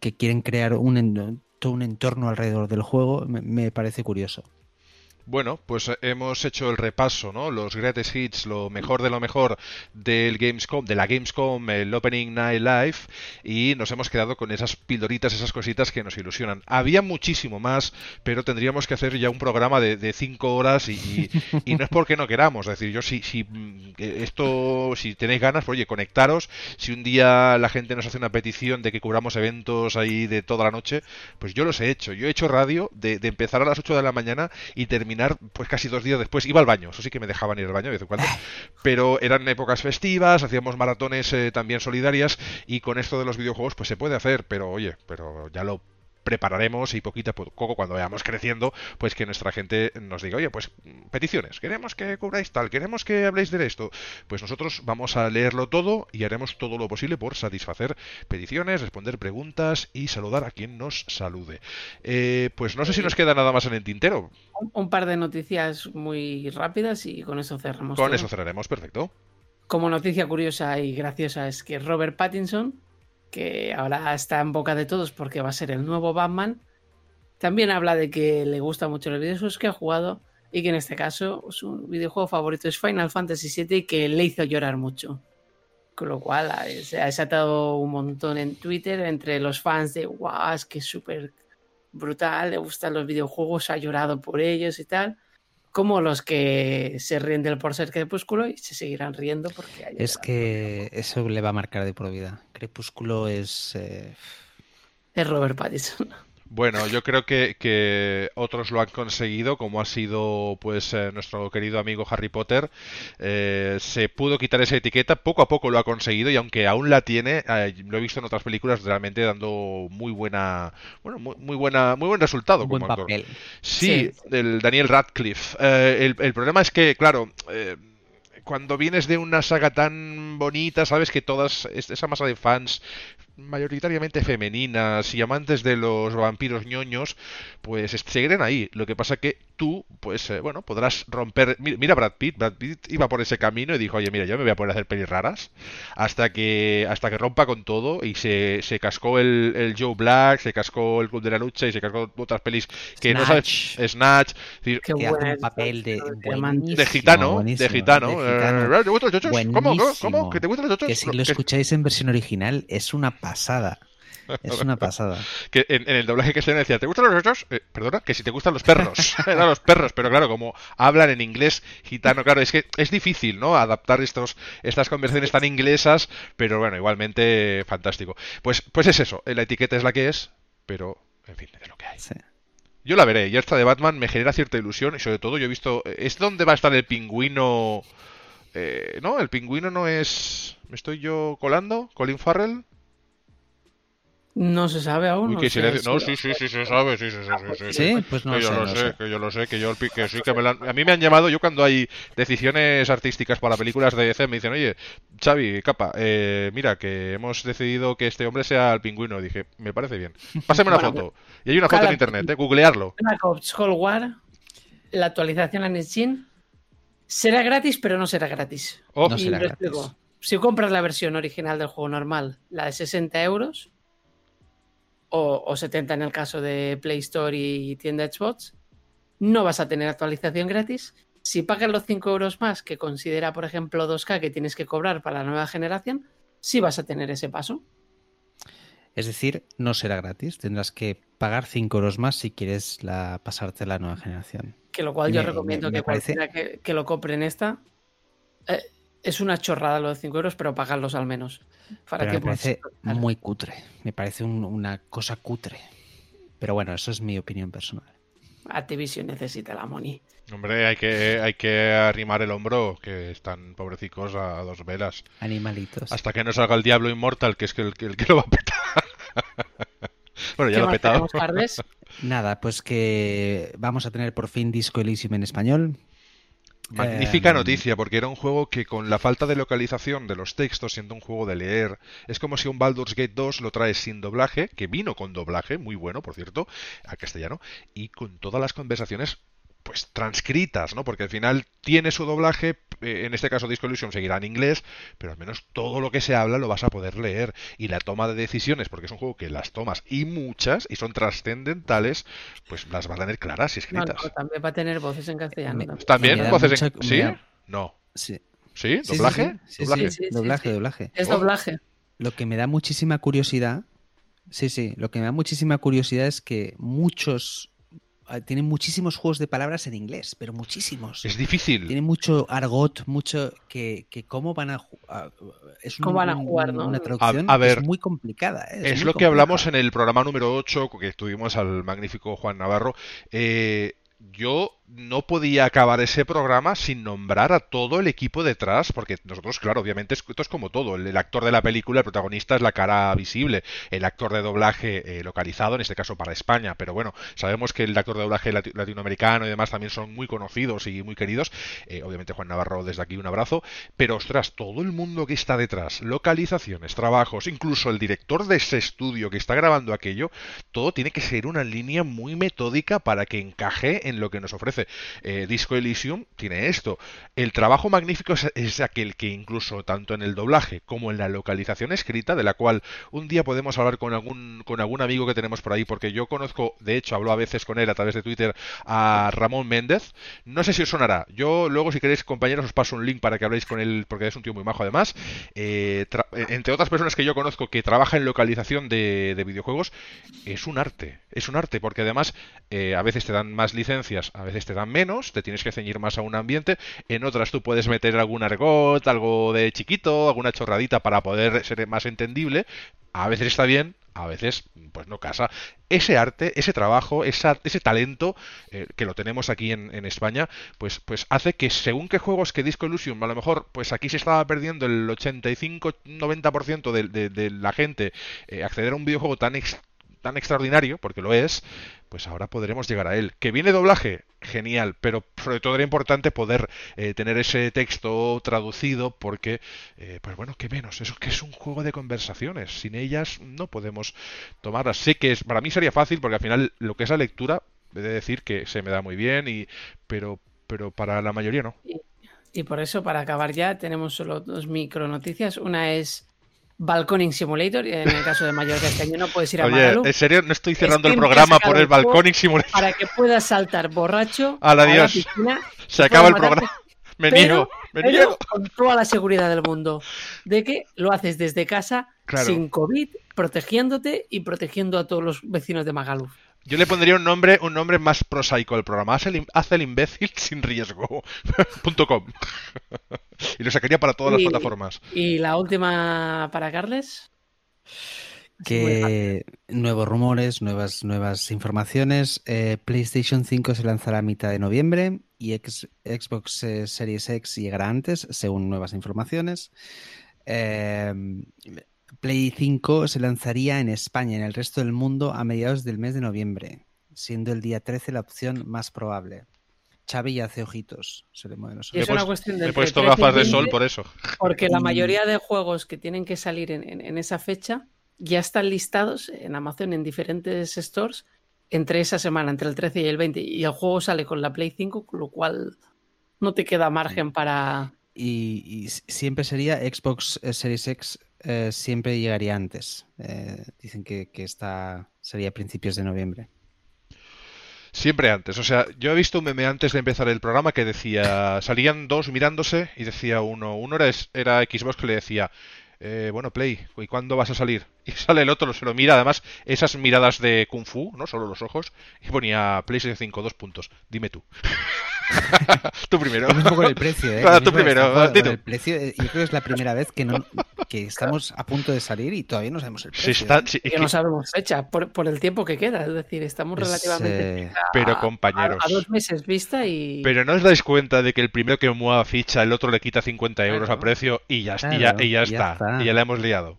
[SPEAKER 3] que quieren crear un, todo un entorno alrededor del juego, me parece curioso.
[SPEAKER 2] Bueno, pues hemos hecho el repaso, ¿no? Los greatest hits, lo mejor de lo mejor del Gamescom, de la Gamescom, el Opening Night Live, y nos hemos quedado con esas pildoritas, esas cositas que nos ilusionan. Había muchísimo más, pero tendríamos que hacer ya un programa de, cinco horas y, no es porque no queramos. Es decir, yo si, si mm, esto, si tenéis ganas, pues, oye, conectaros. Si un día la gente nos hace una petición de que cubramos eventos ahí de toda la noche, pues yo los he hecho. Yo he hecho radio de, de empezar a las 8 de la mañana y terminar pues casi dos días después. Iba al baño, eso sí que me dejaban ir al baño de vez en cuando. Pero eran épocas festivas, hacíamos maratones eh, también solidarias y con esto de los videojuegos pues se puede hacer, pero oye, pero ya lo prepararemos y poquito a poco cuando vayamos creciendo, pues que nuestra gente nos diga, oye, pues peticiones, queremos que cubráis tal, queremos que habléis de esto. Pues nosotros vamos a leerlo todo y haremos todo lo posible por satisfacer peticiones, responder preguntas y saludar a quien nos salude. Eh, pues no sé si nos queda nada más en el tintero.
[SPEAKER 4] Un, par de noticias muy rápidas y con eso cerramos.
[SPEAKER 2] Con eso cerraremos, perfecto.
[SPEAKER 4] Como noticia curiosa y graciosa es que Robert Pattinson que ahora está en boca de todos porque va a ser el nuevo Batman, también habla de que le gusta mucho los videojuegos que ha jugado y que en este caso su videojuego favorito es Final Fantasy VII y que le hizo llorar mucho. Con lo cual se ha desatado un montón en Twitter entre los fans de wow, es que es súper brutal, le gustan los videojuegos, ha llorado por ellos y tal como los que se ríen del por ser Crepúsculo y se seguirán riendo porque hay
[SPEAKER 3] Es que eso le va a marcar de por vida. Crepúsculo es... Eh,
[SPEAKER 4] es Robert Pattinson.
[SPEAKER 2] Bueno, yo creo que, otros lo han conseguido, como ha sido pues eh, nuestro querido amigo Harry Potter. Eh, se pudo quitar esa etiqueta, poco a poco lo ha conseguido y aunque aún la tiene, eh, lo he visto en otras películas realmente dando muy buena, bueno, muy, buena, muy buen resultado
[SPEAKER 3] como Papel.
[SPEAKER 2] Sí, del Daniel Radcliffe. El, el, problema es que, claro cuando vienes de una saga tan bonita, sabes que todas, esa masa de fans mayoritariamente femeninas y amantes de los vampiros ñoños, pues seguirán ahí. Lo que pasa que tú, pues eh, bueno, podrás romper. Mira Brad Pitt, Brad Pitt iba por ese camino y dijo, oye, mira, yo me voy a poner a hacer pelis raras hasta que hasta que rompa con todo y se, se cascó el, el, Joe Black, se cascó el Club de la Lucha y se cascó otras pelis que no sabes. Snatch.
[SPEAKER 3] Decir, que un papel de,
[SPEAKER 2] de gitano, de gitano. Eh, ¿Te gustan los chochos? ¿Cómo? ¿Cómo? ¿Que te gustan los chochos?
[SPEAKER 3] Que si lo escucháis en versión original es una pasada. Es una pasada.
[SPEAKER 2] Que en, en el doblaje que se decía, ¿te gustan los osos? Eh, perdona, que si te gustan los perros. Eran los perros, pero claro, como hablan en inglés gitano, claro, es que es difícil, ¿no? Adaptar estos, estas conversaciones tan inglesas, pero bueno, igualmente fantástico. Pues, pues es eso, la etiqueta es la que es, pero en fin, es lo que hay.
[SPEAKER 3] Sí.
[SPEAKER 2] Yo la veré, y esta de Batman me genera cierta ilusión, y sobre todo yo he visto. ¿Es donde va a estar el pingüino? Eh, no, el pingüino no es. ¿Me estoy yo colando? ¿Colin Farrell?
[SPEAKER 4] No se sabe aún.
[SPEAKER 2] Uy,
[SPEAKER 4] no
[SPEAKER 2] silencio. Sí, sí, sí, se sabe, sí, sí, sí, sí, sí,
[SPEAKER 3] Sí, pues no
[SPEAKER 2] que yo
[SPEAKER 3] sé,
[SPEAKER 2] lo
[SPEAKER 3] no
[SPEAKER 2] sé,
[SPEAKER 3] sé.
[SPEAKER 2] que yo lo sé, que yo que sí, que me lo han- A mí me han llamado, yo cuando hay decisiones artísticas para películas de DC, me dicen, oye, Xavi, capa, eh, mira, que hemos decidido que este hombre sea el pingüino. Dije, me parece bien. Pásame una foto. Y hay una foto en internet, eh, googlearlo.
[SPEAKER 4] La actualización a Next Gen, será gratis, pero no será gratis.
[SPEAKER 2] Oh,
[SPEAKER 3] No
[SPEAKER 4] y
[SPEAKER 3] será gratis.
[SPEAKER 4] Si compras la versión original del juego normal, la de 60 euros, o, o 70 en el caso de Play Store y tienda Xbox, no vas a tener actualización gratis. Si pagas los 5 euros más que considera, por ejemplo, 2K que tienes que cobrar para la nueva generación, sí vas a tener ese paso.
[SPEAKER 3] Es decir, no será gratis. Tendrás que pagar 5 euros más si quieres la, pasarte la nueva generación.
[SPEAKER 4] Que lo cual yo recomiendo
[SPEAKER 3] me- me
[SPEAKER 4] que
[SPEAKER 3] parece-
[SPEAKER 4] cualquiera que, que lo compre en esta. eh, es una chorrada lo de 5 euros, pero pagarlos al menos. Para
[SPEAKER 3] Pero
[SPEAKER 4] que
[SPEAKER 3] me parece muy cutre. Me parece un- una cosa cutre. Pero bueno, eso es mi opinión personal.
[SPEAKER 4] Activision necesita la money.
[SPEAKER 2] Hombre, hay que, hay que arrimar el hombro, que están pobrecicos a dos velas.
[SPEAKER 3] Animalitos.
[SPEAKER 2] Hasta que no salga el Diablo Inmortal, que es que el, que el que lo va a petar. bueno, ya
[SPEAKER 4] ¿Qué
[SPEAKER 2] lo ha petado.
[SPEAKER 3] Nada, pues que vamos a tener por fin Disco Elysium en español.
[SPEAKER 2] Magnífica
[SPEAKER 3] Eh,
[SPEAKER 2] noticia, porque era un juego que con la falta de localización de los textos, siendo un juego de leer, es como si un Baldur's Gate 2 lo traes sin doblaje, que vino con doblaje, muy bueno, por cierto, a castellano, y con todas las conversaciones pues transcritas, ¿no? Porque al final tiene su doblaje, en este caso Disco Elysium seguirá en inglés, pero al menos todo lo que se habla lo vas a poder leer. Y la toma de decisiones, porque es un juego que las tomas y muchas, y son trascendentales, pues las va a tener claras y escritas.
[SPEAKER 4] no, también va a tener voces en castellano. También.
[SPEAKER 2] Voces
[SPEAKER 3] mucha-
[SPEAKER 2] ¿Sí? No.
[SPEAKER 3] Sí.
[SPEAKER 2] ¿Sí? ¿Doblaje?
[SPEAKER 3] sí, sí,
[SPEAKER 2] ¿Doblaje?
[SPEAKER 4] sí, sí,
[SPEAKER 3] doblaje,
[SPEAKER 4] sí.
[SPEAKER 3] doblaje.
[SPEAKER 4] Es
[SPEAKER 2] Oh.
[SPEAKER 4] doblaje.
[SPEAKER 3] Lo que me da muchísima curiosidad, sí, sí, lo que me da muchísima curiosidad es que muchos tienen muchísimos juegos de palabras en inglés, pero muchísimos.
[SPEAKER 2] Es difícil.
[SPEAKER 3] Tienen mucho argot, mucho que, que cómo van a, es un-
[SPEAKER 4] ¿Cómo van a
[SPEAKER 3] un-
[SPEAKER 4] jugar, no?
[SPEAKER 3] una traducción
[SPEAKER 2] A- a ver,
[SPEAKER 3] es muy complicada. ¿eh?
[SPEAKER 2] Es
[SPEAKER 3] muy
[SPEAKER 2] lo que hablamos en el programa número 8, que tuvimos al magnífico Juan Navarro. Eh, yo no podía acabar ese programa sin nombrar a todo el equipo detrás, porque nosotros, claro, obviamente es- esto es como todo. El, actor de la película, el protagonista, es la cara visible. El actor de doblaje eh, localizado, en este caso para España, pero bueno, sabemos que el actor de doblaje lati- latinoamericano y demás también son muy conocidos y muy queridos. Eh, obviamente Juan Navarro, desde aquí un abrazo. Pero ostras, todo el mundo que está detrás, localizaciones, trabajos, incluso el director de ese estudio que está grabando aquello, todo tiene que ser una línea muy metódica para que encaje en lo que nos ofrece. Eh, Disco Elysium tiene esto. El trabajo magnífico es, aquel que incluso tanto en el doblaje como en la localización escrita, de la cual un día podemos hablar con algún, con algún amigo que tenemos por ahí, porque yo conozco, de hecho, hablo a veces con él a través de Twitter, a Ramón Méndez. No sé si os sonará. Yo luego, si queréis, compañeros, os paso un link para que habléis con él, porque es un tío muy majo además. Eh, tra- entre otras personas que yo conozco que trabaja en localización de, de videojuegos, es un arte. Es un arte, porque además eh, a veces te dan más licencias, a veces te dan menos, te tienes que ceñir más a un ambiente. En otras tú puedes meter algún argot, algo de chiquito, alguna chorradita para poder ser más entendible. A veces está bien, a veces pues no casa. Ese arte, ese trabajo, ese talento eh, que lo tenemos aquí en, en España, pues, pues hace que según qué juegos que Disco Elysium, a lo mejor pues aquí se estaba perdiendo el 85-90% de, de, de la gente eh, acceder a un videojuego tan, ex- tan extraordinario, porque lo es, pues ahora podremos llegar a él. ¿Que viene doblaje? Genial, pero sobre todo era importante poder eh, tener ese texto traducido porque, eh, pues bueno, que menos, eso que es un juego de conversaciones, sin ellas no podemos tomarlas. Sé que es, para mí sería fácil porque al final lo que es la lectura, he de decir que se me da muy bien, y pero, pero para la mayoría no.
[SPEAKER 4] Y por eso, para acabar ya, tenemos solo dos micro noticias. Una es Balconing Simulator, y en el caso de Mallorca este año no puedes ir a
[SPEAKER 2] Oye,
[SPEAKER 4] Magalú,
[SPEAKER 2] en serio, no estoy cerrando el
[SPEAKER 4] Steam
[SPEAKER 2] programa por el balcón simulator.
[SPEAKER 4] para que puedas saltar borracho a la piscina.
[SPEAKER 2] Se acaba el programa. Me
[SPEAKER 4] pero-
[SPEAKER 2] niego, me
[SPEAKER 4] pero
[SPEAKER 2] niego.
[SPEAKER 4] con toda la seguridad del mundo de que lo haces desde casa
[SPEAKER 2] Claro.
[SPEAKER 4] sin COVID, protegiéndote y protegiendo a todos los vecinos de Magaluf.
[SPEAKER 2] Yo le pondría un nombre, un nombre más prosaico al programa. Haz el, haz el imbécil sin riesgo. punto com. y lo sacaría para todas las plataformas.
[SPEAKER 4] Y la última para Carles.
[SPEAKER 3] Que nuevos rumores, nuevas, nuevas informaciones. Eh, PlayStation 5 se lanzará a mitad de noviembre y Xbox eh, Series X llegará antes, según nuevas informaciones. Eh, Play 5 se lanzaría en España y en el resto del mundo a mediados del mes de noviembre, siendo el día 13 la opción más probable. Xavi ya hace ojitos, se le mueven los
[SPEAKER 4] Y es una
[SPEAKER 2] puesto-
[SPEAKER 4] cuestión de
[SPEAKER 2] He puesto
[SPEAKER 4] 13 y
[SPEAKER 2] gafas de
[SPEAKER 4] 20,
[SPEAKER 2] sol por eso.
[SPEAKER 4] Porque la
[SPEAKER 3] Y-
[SPEAKER 4] mayoría de juegos que tienen que salir en, en- en esa fecha ya están listados en Amazon en diferentes stores entre esa semana, entre el 13 y el 20. Y el juego sale con la Play 5, con lo cual no te queda margen para.
[SPEAKER 3] Y, siempre sería Xbox Series X, eh, siempre llegaría antes. Eh, dicen que, que está, sería a principios de noviembre.
[SPEAKER 2] Siempre antes. O sea, yo he visto un meme antes de empezar el programa que decía, salían dos mirándose y decía uno, uno era, era Xbox que le decía, eh, bueno, Play, ¿y cuándo vas a salir? Y sale el otro, se lo mira, además, esas miradas de Kung Fu, ¿no? Solo los ojos, y ponía PlayStation 5, dos puntos. Dime tú. tú primero.
[SPEAKER 3] Lo mismo con el precio, ¿eh?
[SPEAKER 2] Claro,
[SPEAKER 3] Lo
[SPEAKER 2] tú primero,
[SPEAKER 3] con el precio, eh, yo creo que es la primera vez que, no, que estamos a punto de salir y todavía no sabemos el
[SPEAKER 2] Se
[SPEAKER 3] precio.
[SPEAKER 2] está-
[SPEAKER 3] ¿eh?
[SPEAKER 2] sí, es
[SPEAKER 4] que no sabemos fecha, por, por el tiempo que queda. Es decir, estamos
[SPEAKER 3] Es,
[SPEAKER 4] relativamente.
[SPEAKER 3] eh,
[SPEAKER 4] a-
[SPEAKER 2] Pero
[SPEAKER 4] a-
[SPEAKER 2] compañeros.
[SPEAKER 4] A, dos meses vista y.
[SPEAKER 2] Pero no os dais cuenta de que el primero que mueva ficha, el otro le quita 50 euros a
[SPEAKER 4] Claro.
[SPEAKER 2] precio y ya, y ya,
[SPEAKER 3] Claro,
[SPEAKER 2] y ya
[SPEAKER 3] ya
[SPEAKER 2] está.
[SPEAKER 3] está.
[SPEAKER 2] Y ya la hemos liado.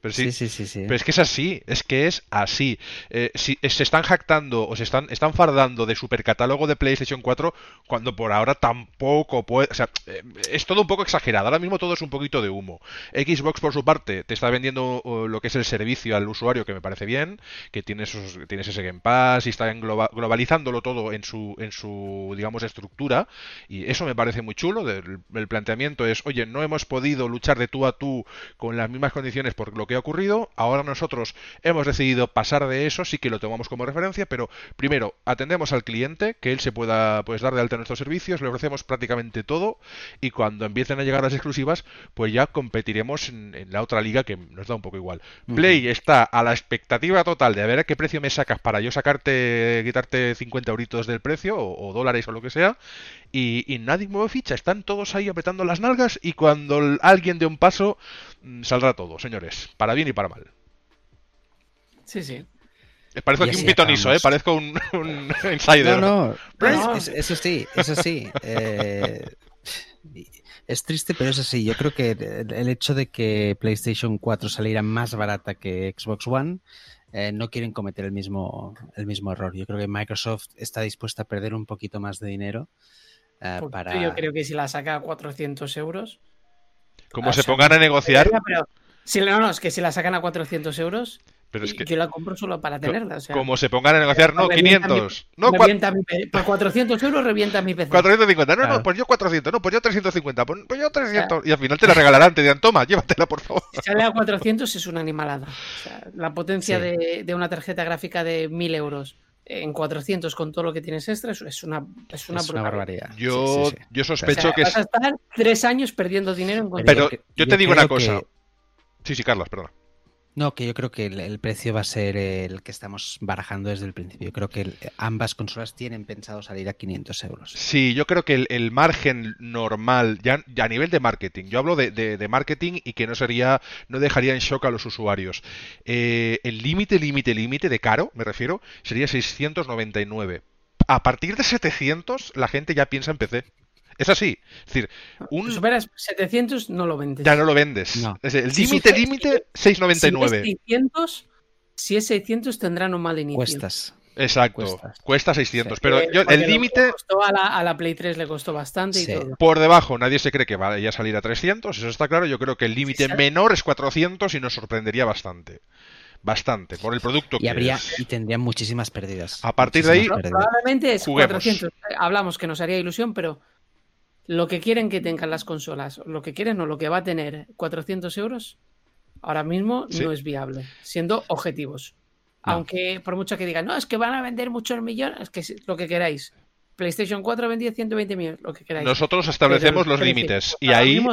[SPEAKER 2] Pero sí,
[SPEAKER 3] sí, sí.
[SPEAKER 2] Pero es que es así, es que es así. Eh, si se están jactando o se están, están fardando de supercatálogo de PlayStation 4 cuando por ahora tampoco puede... O sea, eh, es todo un poco exagerado. Ahora mismo todo es un poquito de humo. Xbox por su parte te está vendiendo uh, lo que es el servicio al usuario que me parece bien, que tienes, esos- tienes ese Game Pass y está engloba- globalizándolo todo en su, en su, digamos, estructura. Y eso me parece muy chulo. el planteamiento es, oye, no hemos podido luchar de tú a tú con las mismas condiciones por lo que ha ocurrido. Ahora nosotros hemos decidido pasar de eso, sí que lo tomamos como referencia, pero primero atendemos al cliente, que él se pueda pues dar de alta nuestros servicios, le ofrecemos prácticamente todo y cuando empiecen a llegar las exclusivas, pues ya competiremos en, en la otra liga que nos da un poco igual. Play está a la expectativa total de a ver a qué precio me sacas para yo sacarte, quitarte 50 euritos del precio o, o dólares o lo que sea y, y nadie mueve ficha, están todos ahí apretando las nalgas y cuando alguien dé un paso mm, saldrá todo, señores, para bien y para mal.
[SPEAKER 4] Sí, sí.
[SPEAKER 2] Eh, Parezco aquí un
[SPEAKER 3] así
[SPEAKER 2] pitonizo, ¿eh? Parezco un, un insider.
[SPEAKER 3] No, no,
[SPEAKER 4] No.
[SPEAKER 3] es- es- eso sí, eso sí. eh, es triste, pero es así. Yo creo que el hecho de que PlayStation 4 saliera más barata que Xbox One, eh, no quieren cometer el mismo, el mismo error. Yo creo que Microsoft está dispuesta a perder un poquito más de dinero eh, para...
[SPEAKER 4] Yo creo que si la saca a 400 euros.
[SPEAKER 2] Como se
[SPEAKER 3] sea,
[SPEAKER 2] pongan a negociar,
[SPEAKER 4] Pero, si, no, no, es que si la sacan a 400 euros,
[SPEAKER 2] pero es que
[SPEAKER 4] yo la compro solo para tenerla. O sea,
[SPEAKER 2] como se pongan a negociar, no,
[SPEAKER 4] revienta
[SPEAKER 2] 500,
[SPEAKER 4] mi-
[SPEAKER 2] no, cua-
[SPEAKER 4] revienta mi por 400 euros revienta mi PC.
[SPEAKER 2] 450, no, no,
[SPEAKER 3] Claro.
[SPEAKER 2] pues yo 400, no, pues yo 350, pues pues yo 300. Y al final te la regalarán, te dirán, toma, llévatela, por favor.
[SPEAKER 4] Si sale a 400 es una animalada. O sea, la potencia
[SPEAKER 3] Sí.
[SPEAKER 4] de, de una tarjeta gráfica de 1000 euros en 400 con todo lo que tienes extra es una, es una,
[SPEAKER 3] es una
[SPEAKER 4] brutalidad.
[SPEAKER 3] barbaridad.
[SPEAKER 2] Yo,
[SPEAKER 3] Sí, sí, sí.
[SPEAKER 2] yo
[SPEAKER 4] O
[SPEAKER 2] sospecho
[SPEAKER 4] sea,
[SPEAKER 2] que
[SPEAKER 4] vas
[SPEAKER 2] es...
[SPEAKER 4] a estar tres años perdiendo dinero en
[SPEAKER 2] Pero
[SPEAKER 3] yo,
[SPEAKER 2] te digo una cosa.
[SPEAKER 3] que-
[SPEAKER 2] Sí, sí, Carlos, perdona.
[SPEAKER 3] No, que yo creo que el, el precio va a ser el que estamos barajando desde el principio. Yo creo que el- ambas consolas tienen pensado salir a 500 euros.
[SPEAKER 2] Sí, yo creo que el, el margen normal, ya, ya a nivel de marketing, yo hablo de, de- de marketing y que no sería, no dejaría en shock a los usuarios. Eh, el límite, límite, límite de caro, me refiero, sería 699. A partir de 700, la gente ya piensa en PC. Es así. Es decir,
[SPEAKER 4] Si
[SPEAKER 2] un,
[SPEAKER 4] superas 700 no lo vendes.
[SPEAKER 2] ya no lo vendes.
[SPEAKER 3] No.
[SPEAKER 2] Es el
[SPEAKER 4] Si
[SPEAKER 2] límite,
[SPEAKER 4] super-
[SPEAKER 2] límite,
[SPEAKER 4] Si es
[SPEAKER 2] 699.
[SPEAKER 4] 600, si es 600 tendrán un mal inicio.
[SPEAKER 3] Cuestas.
[SPEAKER 2] Exacto.
[SPEAKER 3] cuestas.
[SPEAKER 2] Cuesta 600.
[SPEAKER 3] Sí.
[SPEAKER 2] Pero
[SPEAKER 4] Eh,
[SPEAKER 2] yo, el límite...
[SPEAKER 4] A la, a la Play 3 le costó bastante
[SPEAKER 3] Sí.
[SPEAKER 4] y todo.
[SPEAKER 2] Por debajo, nadie se cree que vaya a salir a 300, eso está claro. Yo creo que el límite
[SPEAKER 4] Sí,
[SPEAKER 2] menor es 400 y nos sorprendería bastante. Bastante, por el producto
[SPEAKER 3] Y
[SPEAKER 2] que
[SPEAKER 3] habría
[SPEAKER 2] es.
[SPEAKER 3] y tendrían muchísimas pérdidas.
[SPEAKER 2] A partir de ahí-
[SPEAKER 3] Muchísimas
[SPEAKER 4] Pro-
[SPEAKER 3] pérdidas.
[SPEAKER 4] Probablemente es
[SPEAKER 2] Juguemos.
[SPEAKER 4] 400. Eh, Hablamos que nos haría ilusión, pero lo que quieren que tengan las consolas, lo que quieren o lo que va a tener 400 euros, ahora mismo
[SPEAKER 2] Sí.
[SPEAKER 4] no es viable, siendo objetivos.
[SPEAKER 3] No.
[SPEAKER 4] Aunque por mucho que digan, no, es que van a vender muchos millones, es que si- lo que queráis. PlayStation 4 vendía 120 millones, lo que queráis.
[SPEAKER 2] Nosotros establecemos
[SPEAKER 4] Pero
[SPEAKER 2] los límites y ahí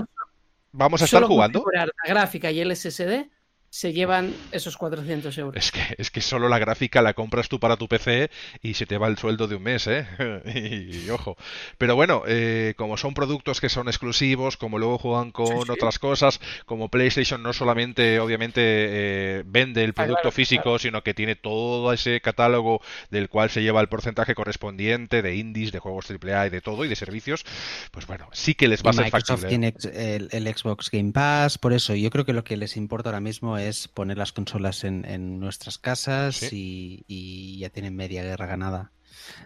[SPEAKER 2] vamos a estar jugando.
[SPEAKER 4] La gráfica y el SSD se llevan esos 400 euros.
[SPEAKER 2] Es que, es que solo la gráfica la compras tú para tu PC y se te va el sueldo de un mes, ¿eh? y, ojo. Pero bueno, eh, como son productos que son exclusivos, como luego juegan con otras cosas, como PlayStation no solamente, obviamente, eh, vende el ah, producto físico, sino que tiene todo ese catálogo del cual se lleva el porcentaje correspondiente de indies, de juegos AAA y de todo, y de servicios, pues bueno, sí que les va a ser
[SPEAKER 3] Microsoft tiene el, el Xbox Game Pass, por eso yo creo que lo que les importa ahora mismo es es poner las consolas en, nuestras casas y, ya tienen media guerra ganada.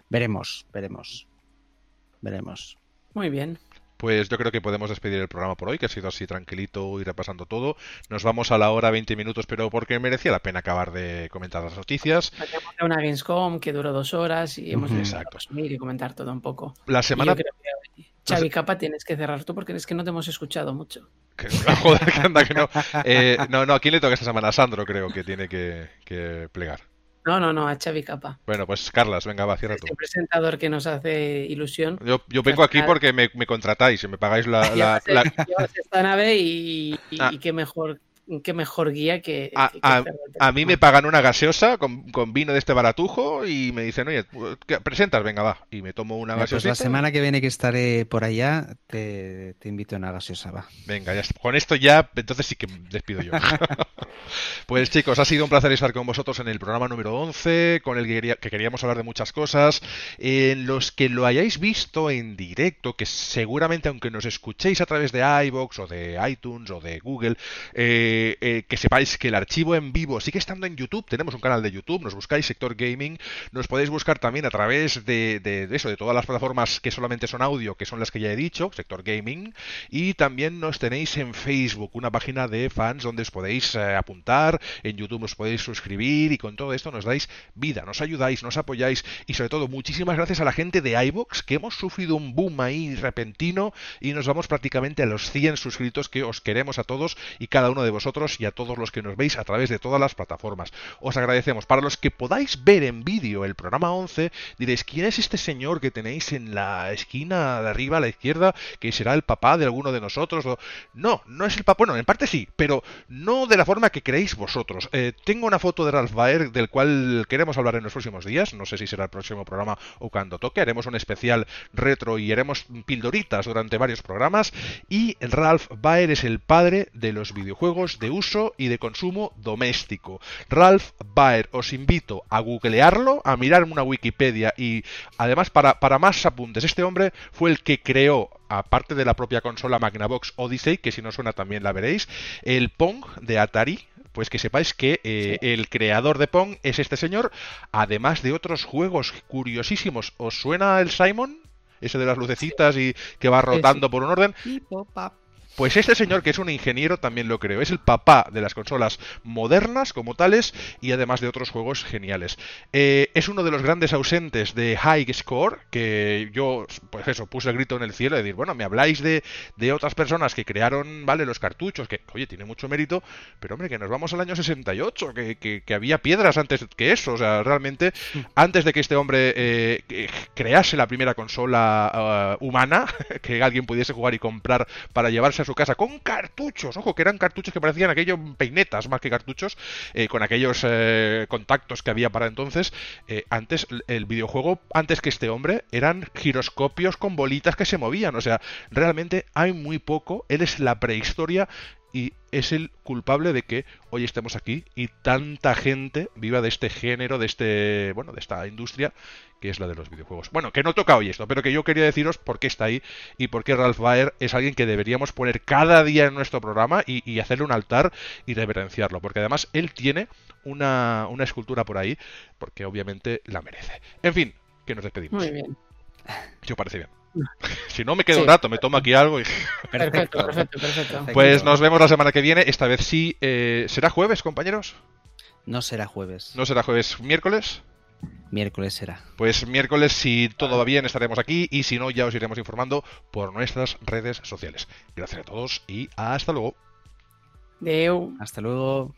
[SPEAKER 3] Veremos, veremos. Veremos.
[SPEAKER 4] Muy bien.
[SPEAKER 2] Pues yo creo que podemos despedir el programa por hoy, que ha sido así tranquilito y repasando todo. Nos vamos a la hora 20 minutos, pero porque merecía la pena acabar de comentar las noticias.
[SPEAKER 4] Una Gamescom que duró dos horas y hemos Exacto. y comentar todo un poco.
[SPEAKER 2] La semana...
[SPEAKER 4] Xavi Capa tienes que cerrar tú porque es que no te hemos escuchado mucho.
[SPEAKER 2] joder, que anda que no. Eh, no, no, ¿a quién le toca esta semana? A Sandro creo que tiene que, plegar.
[SPEAKER 4] No, no, no, a Xavi Capa.
[SPEAKER 2] Bueno, pues Carlas, venga, va, cierra tú.
[SPEAKER 4] Un presentador que nos hace ilusión.
[SPEAKER 2] Yo, yo vengo aquí porque me, me, contratáis y me pagáis la... la, la...
[SPEAKER 4] esta nave y, y, ah. y qué mejor qué mejor guía que.
[SPEAKER 2] A, mí me pagan una gaseosa con, vino de este baratujo y me dicen, oye, presentas, venga, va. Y me tomo una gaseosa.
[SPEAKER 3] Pues la semana que viene que estaré por allá, te, invito a una gaseosa, va.
[SPEAKER 2] Venga, ya con esto ya, entonces sí que despido yo. pues chicos, ha sido un placer estar con vosotros en el programa número 11, con el que, que queríamos hablar de muchas cosas. En los que lo hayáis visto en directo, que seguramente, aunque nos escuchéis a través de iBox o de iTunes o de Google, eh, eh, que sepáis que el archivo en vivo sigue estando en YouTube. Tenemos un canal de YouTube, nos buscáis Sector Gaming. Nos podéis buscar también a través de, eso, de todas las plataformas que solamente son audio, que son las que ya he dicho, Sector Gaming. Y también nos tenéis en Facebook, una página de fans donde os podéis eh, apuntar. En YouTube os podéis suscribir y con todo esto nos dais vida, nos ayudáis, nos apoyáis y sobre todo muchísimas gracias a la gente de iBox que hemos sufrido un boom ahí repentino y nos vamos prácticamente a los 100 suscritos que os queremos a todos y cada uno de vosotros y a todos los que nos veis a través de todas las plataformas. Os agradecemos. Para los que podáis ver en vídeo el programa 11, diréis, ¿quién es este señor que tenéis en la esquina de arriba a la izquierda, que será el papá de alguno de nosotros? No, no es el papá. Bueno, en parte sí, pero no de la forma que creéis vosotros. Eh, tengo una foto de Ralph Baer del cual queremos hablar en los próximos días. No sé si será el próximo programa o cuando toque. Haremos un especial retro y haremos pildoritas durante varios programas. Y Ralph Baer es el padre de los videojuegos de uso y de consumo doméstico. Ralph Baer, os invito a googlearlo, a mirar una Wikipedia y además para, para más apuntes, este hombre fue el que creó aparte de la propia consola Magnavox Odyssey, que si no suena también la veréis, el Pong de Atari, pues que sepáis que eh, el creador de Pong es este señor, además de otros juegos curiosísimos. ¿Os suena el Simon? Ese de las lucecitas y que va rotando por un orden. Pues este señor, que es un ingeniero, también lo creo. Es el papá de las consolas modernas como tales y además de otros juegos geniales. Eh, es uno de los grandes ausentes de High Score, que yo, pues eso, puse el grito en el cielo de decir, bueno, me habláis de, de otras personas que crearon, vale, los cartuchos, que, oye, tiene mucho mérito, pero hombre, que nos vamos al año 68, que, que, que había piedras antes que eso. O sea, realmente, antes de que este hombre eh, crease la primera consola uh, humana, que alguien pudiese jugar y comprar para llevarse a su casa con cartuchos, ojo, que eran cartuchos que parecían aquellos peinetas más que cartuchos, eh, con aquellos eh, contactos que había para entonces. Eh, antes, el videojuego, antes que este hombre, eran giroscopios con bolitas que se movían. O sea, realmente hay muy poco. Él es la prehistoria y es el culpable de que hoy estemos aquí y tanta gente viva de este género, de este, bueno, de esta industria que es la de los videojuegos. Bueno, que no toca hoy esto, pero que yo quería deciros por qué está ahí y por qué Ralph Baer es alguien que deberíamos poner cada día en nuestro programa y, hacerle un altar y reverenciarlo, porque además él tiene una, una escultura por ahí, porque obviamente la merece. En fin, que nos despedimos.
[SPEAKER 4] Muy bien.
[SPEAKER 2] Yo parece bien. Si no, me quedo un rato, me tomo aquí algo y...
[SPEAKER 4] Perfecto, perfecto, perfecto.
[SPEAKER 2] Pues nos vemos la semana que viene. Esta vez sí. Eh, ¿Será jueves, compañeros?
[SPEAKER 3] No será jueves.
[SPEAKER 2] ¿No será jueves? ¿Miércoles?
[SPEAKER 3] Miércoles será.
[SPEAKER 2] Pues miércoles, si todo va bien, estaremos aquí y si no, ya os iremos informando por nuestras redes sociales. Gracias a todos y hasta luego.
[SPEAKER 4] Deu.
[SPEAKER 3] Hasta luego.